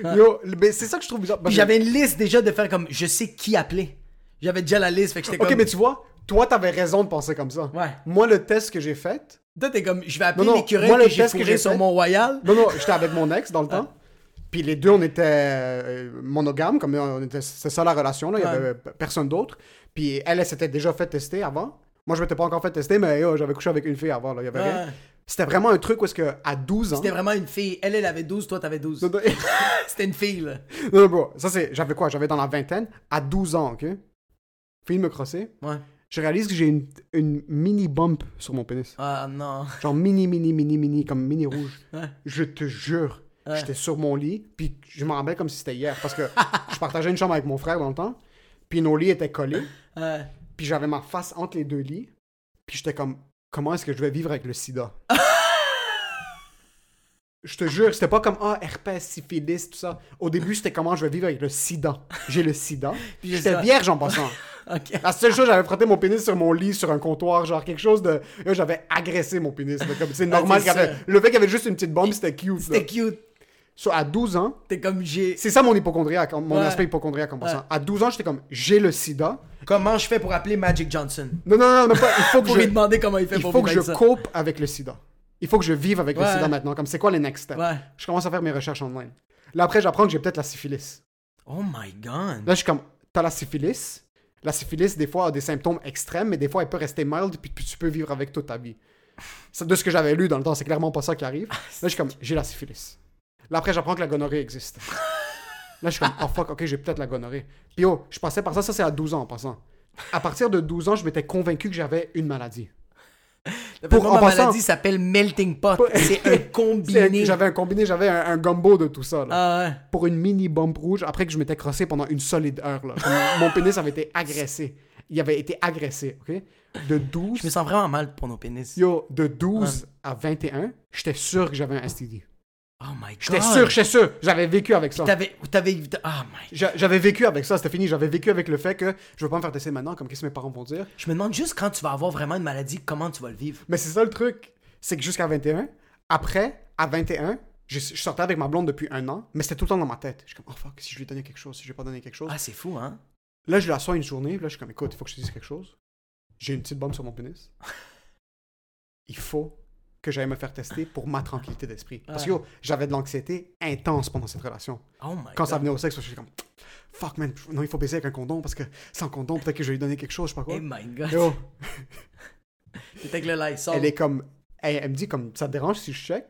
Yo, mais c'est ça que je trouve bizarre. Puis j'avais une liste déjà de faire comme je sais qui appeler. J'avais déjà la liste, fait que j'étais Ok, comme. mais tu vois, toi, t'avais raison de penser comme ça. Ouais. Moi, le test que j'ai fait. Toi, t'es comme je vais appeler Non, non, l'écureuil que j'ai fourré sur Mont-Royal. Non, non, j'étais avec mon ex dans le temps. Puis les deux, on était euh, monogames, comme on était, c'est ça la relation, là. Il y Ouais. avait personne d'autre. Puis elle, elle s'était déjà fait tester avant. Moi, je m'étais pas encore fait tester, mais j'avais couché avec une fille avant, là. Il y avait rien. C'était vraiment un truc où est-ce que, à 12 ans. C'était vraiment une fille. Elle, elle avait 12, toi, t'avais 12. Non, non, [LAUGHS] C'était une fille, là. non, bro, ça c'est. J'avais quoi? J'avais dans la vingtaine, à 12 ans, ok? Fini de me crosser. Ouais. Je réalise que j'ai une, une mini bump sur mon pénis. Ah non. Genre mini, mini, mini, mini, comme mini [LAUGHS] rouge. Ouais. Je te jure, Ouais. j'étais sur mon lit, puis je me rappelle comme si c'était hier, parce que je partageais une chambre avec mon frère dans le temps, puis nos lits étaient collés, Ouais. puis j'avais ma face entre les deux lits, puis j'étais comme, comment est-ce que je vais vivre avec le sida? [LAUGHS] Je te jure, c'était pas comme, ah, herpès, syphilis, tout ça. Au début, c'était comment je vais vivre avec le sida. J'ai le sida. [LAUGHS] Puis J'étais ça. vierge en passant. [LAUGHS] Ok. La seule chose, j'avais frotté mon pénis sur mon lit, sur un comptoir, genre quelque chose de. J'avais agressé mon pénis. comme- C'est normal avait. ça. Le fait qu'il y avait juste une petite bombe, c'était cute. C'était cute. So, à 12 ans, T'es comme j'ai. c'est ça mon hypochondriaque, mon Ouais. aspect hypochondriaque en passant. Ouais. À 12 ans, j'étais comme, j'ai le sida. Comment je fais pour appeler Magic Johnson? Non, non, non, pas. Il faut [LAUGHS] que Pour je, lui demander comment il fait il pour faut que je ça. cope avec le sida. Il faut que je vive avec le sida maintenant. Comme c'est quoi les next steps? Ouais. Je commence à faire mes recherches online. Là, après, j'apprends que j'ai peut-être la syphilis. Oh my god. Là, je suis comme, t'as la syphilis? La syphilis, des fois, a des symptômes extrêmes, mais des fois, elle peut rester mild, puis, puis tu peux vivre avec toute ta vie. C'est de ce que j'avais lu dans le temps, c'est clairement pas ça qui arrive. Là, je suis comme, j'ai la syphilis. Là, après, j'apprends que la gonorrhée existe. Là, je suis comme, oh fuck, ok, j'ai peut-être la gonorrhée. Puis oh, je passais par ça, ça c'est à 12 ans en passant. À partir de 12 ans, je m'étais convaincu que j'avais une maladie. Pour en ma passant- maladie s'appelle Melting Pot. [LAUGHS] C'est un combiné. J'avais un combiné, j'avais un, un gumbo de tout ça. là. Ah. Pour une mini bombe rouge, après que je m'étais crossé pendant une solide heure. Là. Mon pénis avait été agressé. Il avait été agressé, ok? De 12 Je me sens vraiment mal pour nos pénis. Yo, de 12 à 21, j'étais sûr que j'avais un STD. Oh my god. J'étais sûr, j'étais sûr. J'avais vécu avec ça. T'avais. T'avais. Ah my. J'a- J'avais vécu avec ça, c'était fini. J'avais vécu avec le fait que je veux pas me faire tester maintenant, comme qu'est-ce que mes parents vont dire. Je me demande juste quand tu vas avoir vraiment une maladie, comment tu vas le vivre. Mais c'est ça le truc. C'est que jusqu'à 21, après, à 21, je, je sortais avec ma blonde depuis un an, mais c'était tout le temps dans ma tête. Je suis comme, oh fuck, si je lui donnais quelque chose, si je lui ai pas donné quelque chose. Ah, c'est fou, hein? Là, je la sois une journée, là, je suis comme, écoute, il faut que je te dise quelque chose. J'ai une petite bombe sur mon pénis. [LAUGHS] Il faut que j'aille me faire tester pour ma tranquillité d'esprit. Parce que j'avais de l'anxiété intense pendant cette relation. Oh my Quand god. ça venait au sexe, je suis comme, fuck man, non, il faut baiser avec un condom parce que sans condom, peut-être que je vais lui donner quelque chose, je sais pas quoi. Oh my god. Yo, [LAUGHS] avec le Lysol. elle est comme, elle, elle me dit comme, ça te dérange si je check?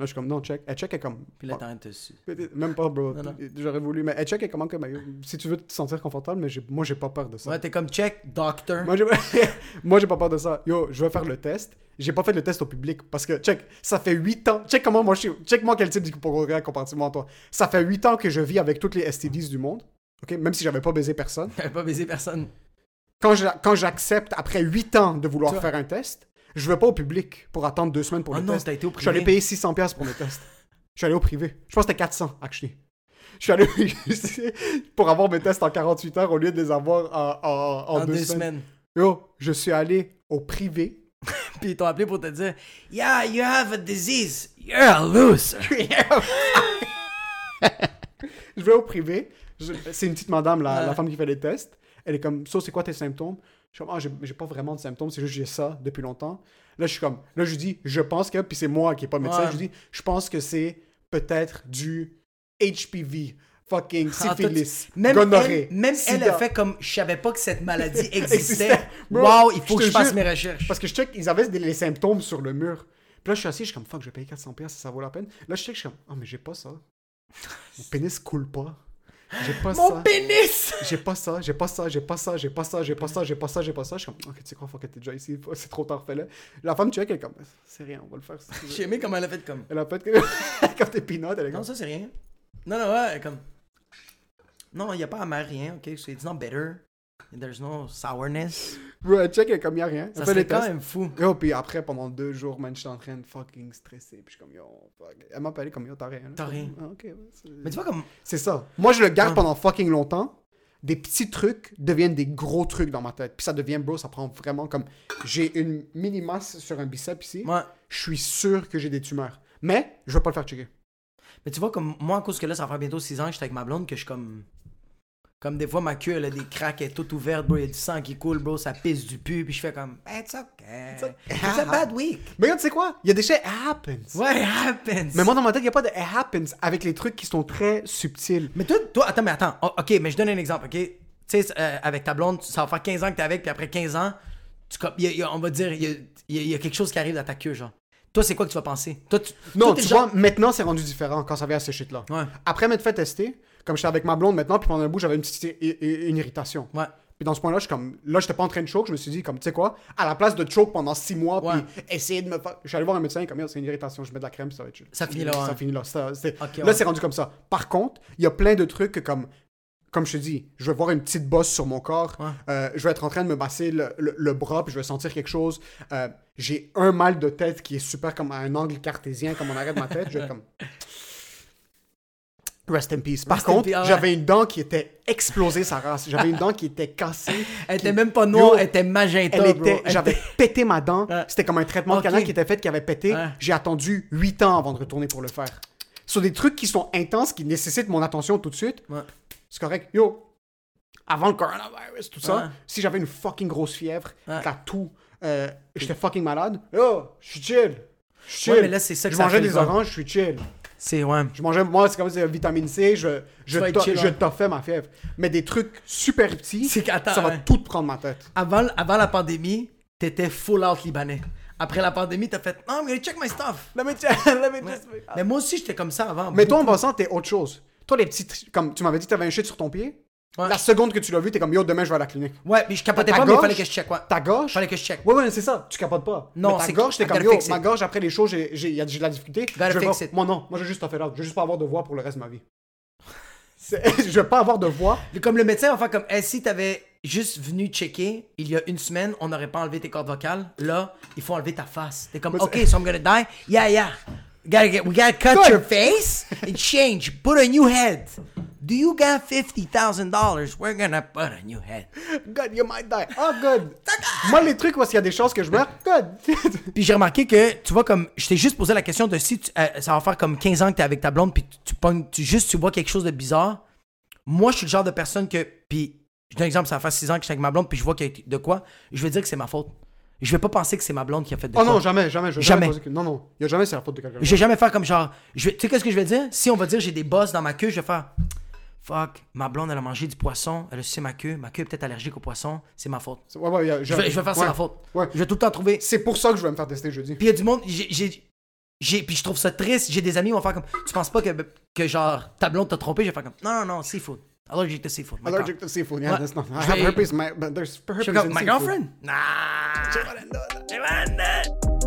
Là, je suis comme, non, check. Elle check est comme, Puis là, t'es en train de te su- même pas, bro. J'aurais voulu, mais elle check est comment que, si tu veux te sentir confortable, mais moi, j'ai pas peur de ça. Ouais, t'es comme check, doctor. Moi, j'ai [LAUGHS] moi, pas peur de ça. Yo, je vais faire le test. J'ai pas fait le test au public parce que, check, ça fait 8 ans. Check comment moi je suis. Check moi quel type d'hypochondriaque comparativement à toi. Ça fait 8 ans que je vis avec toutes les STDs du monde. OK? Même si j'avais pas baisé personne. [LAUGHS] J'avais pas baisé personne. Quand j'accepte, après 8 ans de vouloir Tu faire un test, je vais pas au public pour attendre deux semaines pour Oh le non, test. t'as été au Je suis allé payer 600$ piastres pour le test. Je suis allé au privé. Je pense que c'était 400, actually. Je suis allé [LAUGHS] pour avoir mes tests en 48 heures au lieu de les avoir en, en- en En deux, deux semaines. semaines. Yo, je suis allé au privé. [LAUGHS] Puis ils t'ont appelé pour te dire Yeah, you have a disease. You're a loser. [LAUGHS] je vais au privé. C'est une petite madame, la, Ouais. la femme qui fait les tests. Elle est comme, ça, c'est quoi tes symptômes? Je suis comme, ah, j'ai pas vraiment de symptômes, c'est juste que j'ai ça depuis longtemps. Là, je suis comme, là, je lui dis, je pense que, puis c'est moi qui est pas médecin, Ouais. je lui dis, je pense que c'est peut-être du HPV, fucking Ah, syphilis, Même gonorrhée, elle, même elle a fait comme je savais pas que cette maladie [LAUGHS] existait. Wow, il faut que je fasse mes recherches. Parce que je check, ils avaient des- les symptômes sur le mur. Puis là, je suis assis, je suis comme, fuck, je vais payer 400 pièces, ça vaut la peine. Là, je check, je suis comme, ah, mais j'ai pas ça. Mon pénis coule pas. J'ai pas Mon ça. pénis! J'ai pas ça, j'ai pas ça, j'ai pas ça, j'ai pas ça, j'ai pas ça, j'ai pas ça, j'ai pas ça. Je suis comme, ok, tu sais quoi, faut que t'es déjà ici, [LAUGHS] c'est trop tard, fais-le. La femme check, elle est comme, c'est rien, on va le faire. tu. J'ai aimé comment elle a fait comme. Elle a fait que, quand [LAUGHS] t'es peanut, elle est Non, comme, ça c'est rien. Non, non, ouais, comme. Non, il y a pas amer rien, ok? So it's not bitter. There's no sourness. Bro, elle check, comme, y'a rien. Elle Ça fait serait quand même fou. Yo, puis après, pendant deux jours, man, j'étais en train de fucking stresser. Puis je suis comme, yo, fuck. Elle m'a comme, yo, t'as rien. T'as rien. Ah, ok, ouais, Mais tu vois, comme. C'est ça. Moi, je le garde Ah. pendant fucking longtemps. Des petits trucs deviennent des gros trucs dans ma tête. Puis ça devient, bro, ça prend vraiment comme. J'ai une mini masse sur un bicep ici. Moi. Je suis sûr que j'ai des tumeurs. Mais je vais pas le faire checker. Mais tu vois, comme moi, à cause que là, ça va faire bientôt 6 ans que j'étais avec ma blonde, que je suis comme. Comme des fois, ma queue, elle a des craques, elle est toute ouverte, bro. Il y a du sang qui coule, bro. Ça pisse du pu. Puis je fais comme. Eh, It's okay. It's a bad week. Mais regarde, tu sais quoi? Il y a des shit happens. What happens? Mais moi, dans ma tête, il n'y a pas de it happens avec les trucs qui sont très subtils. Mais toi, toi, attends, mais attends. Oh, ok, mais je donne un exemple, ok? Tu sais, euh, avec ta blonde, ça va faire 15 ans que t'es avec, puis après 15 ans, tu, com- il y a- il y a- on va dire, il y a, y quelque chose qui arrive dans ta queue, genre. Toi, c'est quoi que tu vas penser? Toi, tu, Non, toi, tu genre- vois, maintenant, c'est rendu différent quand ça vient à ce shit-là. Ouais. Après m'être fait tester, comme j'étais avec ma blonde maintenant, puis pendant un bout, j'avais une petite une irritation. Ouais. Puis dans ce point-là, je suis comme, là, j'étais pas en train de choke, je me suis dit, comme, tu sais quoi, à la place de choke pendant six mois, Ouais. puis essayer de me faire. Je suis allé voir un médecin, comme, c'est une irritation, je mets de la crème, ça va être. Ça finit là, Ça ouais. finit là. Ça, là, ouais. c'est rendu comme ça. Par contre, il y a plein de trucs que, comme, comme je te dis, je vais voir une petite bosse sur mon corps, Ouais. euh, je vais être en train de me masser le, le- le bras, puis je vais sentir quelque chose. Euh, J'ai un mal de tête qui est super comme à un angle cartésien, comme on arrête ma tête, je vais être comme. [LAUGHS] Rest in peace. Par Rest contre, ah ouais. j'avais une dent qui était explosée, sa race. J'avais une dent qui était cassée. [LAUGHS] Elle qui- était même pas noire, elle était magenta, elle était, j'avais pété ma dent. C'était comme un traitement de canal qui était fait, qui avait pété. Ouais. J'ai attendu 8 ans avant de retourner pour le faire. Sur des trucs qui sont intenses, qui nécessitent mon attention tout de suite. Ouais. C'est correct. Yo, avant le coronavirus, tout ça, si j'avais une fucking grosse fièvre, la toux, euh, j'étais fucking malade. Yo, je suis chill. Je suis chill. Ouais, mais là, c'est ça que je mangeais des oranges, je suis chill. C'est, ouais. Je mangeais, moi, c'est comme c'est vitamine C, je, je, vas être to- chill, je ouais. toffais ma fièvre. Mais des trucs super petits, C'est qu'attends, ça va tout prendre ma tête. Avant, avant la pandémie, t'étais full out libanais. Après la pandémie, t'as fait, non, gonna check my stuff. Let me check- [LAUGHS] let me Ouais. just- Mais moi aussi, j'étais comme ça avant. Mais toi, en passant, t'es autre chose. Toi, les petits. Comme tu m'avais dit, t'avais un shit sur ton pied. Ouais. La seconde que tu l'as vu, t'es comme yo, demain je vais à la clinique. Ouais, mais je capotais Ta pas, mais il gorge- fallait que je check, ouais. Ta gorge. Fallait que je check. Ouais, ouais, c'est ça. Tu capotes pas. Non, Mais ta c'est gorge, t'es I comme gotta yo, fix it. ma gorge après les choses, j'ai j'ai- y a- j'ai de la difficulté. Gotta Je vais fix pas- it. Moi, non. Moi, je veux juste faire out. Je veux juste pas avoir de voix pour le reste de ma vie. [LAUGHS] C'est- [LAUGHS] je veux pas avoir de voix. Comme le médecin faire comme, Eh, si t'avais juste venu checker il y a une semaine, on n'aurait pas enlevé tes cordes vocales. Là, il faut enlever ta face. T'es comme, ok, c'est- so I'm gonna die. Yeah, yeah. Gotta get, we gotta cut Good. your face and change. Put a new head. Do you got $50,000? We're gonna put a new head. God, you might die. Oh, good. Moi, les trucs où il y a des chances que je meurs, good. [LAUGHS] Puis j'ai remarqué que, tu vois, comme, je t'ai juste posé la question de si tu- euh, ça va faire comme 15 ans que t'es avec ta blonde, puis tu, tu tu- juste tu vois quelque chose de bizarre. Moi, je suis le genre de personne que, puis, je donne un exemple, ça va faire 6 ans que je suis avec ma blonde, puis je vois a de quoi, je vais dire que c'est ma faute. Je vais pas penser que c'est ma blonde qui a fait de oh quoi. non, jamais, jamais. Je Jamais. que- Non, non. Il y a jamais, c'est la faute de quelqu'un. Je vais jamais faire comme genre, je vais- tu sais qu'est-ce que je vais dire? Si on va dire j'ai des bosses dans ma queue, je vais faire, fuck, ma blonde elle a mangé du poisson, elle a sucé ma queue, ma queue est peut-être allergique au poisson, c'est ma faute. Ouais, ouais, y a- Je vais, je vais faire c'est ouais. ma faute. Ouais. Je vais tout le temps trouver, C'est pour ça que je vais me faire tester jeudi. Puis il y a du monde, j'ai, puis je trouve ça triste. J'ai des amis qui vont faire comme, tu penses pas que, que genre, ta blonde t'a trompé? Je vais faire comme, non, non, non, seafood. Allergic to seafood. my Allergic God. to seafood. Yeah, Ouais. that's not. I Je have vais- herpes, my, but there's herpes Je suis comme, in my seafood. girlfriend? Nah. Giovanna.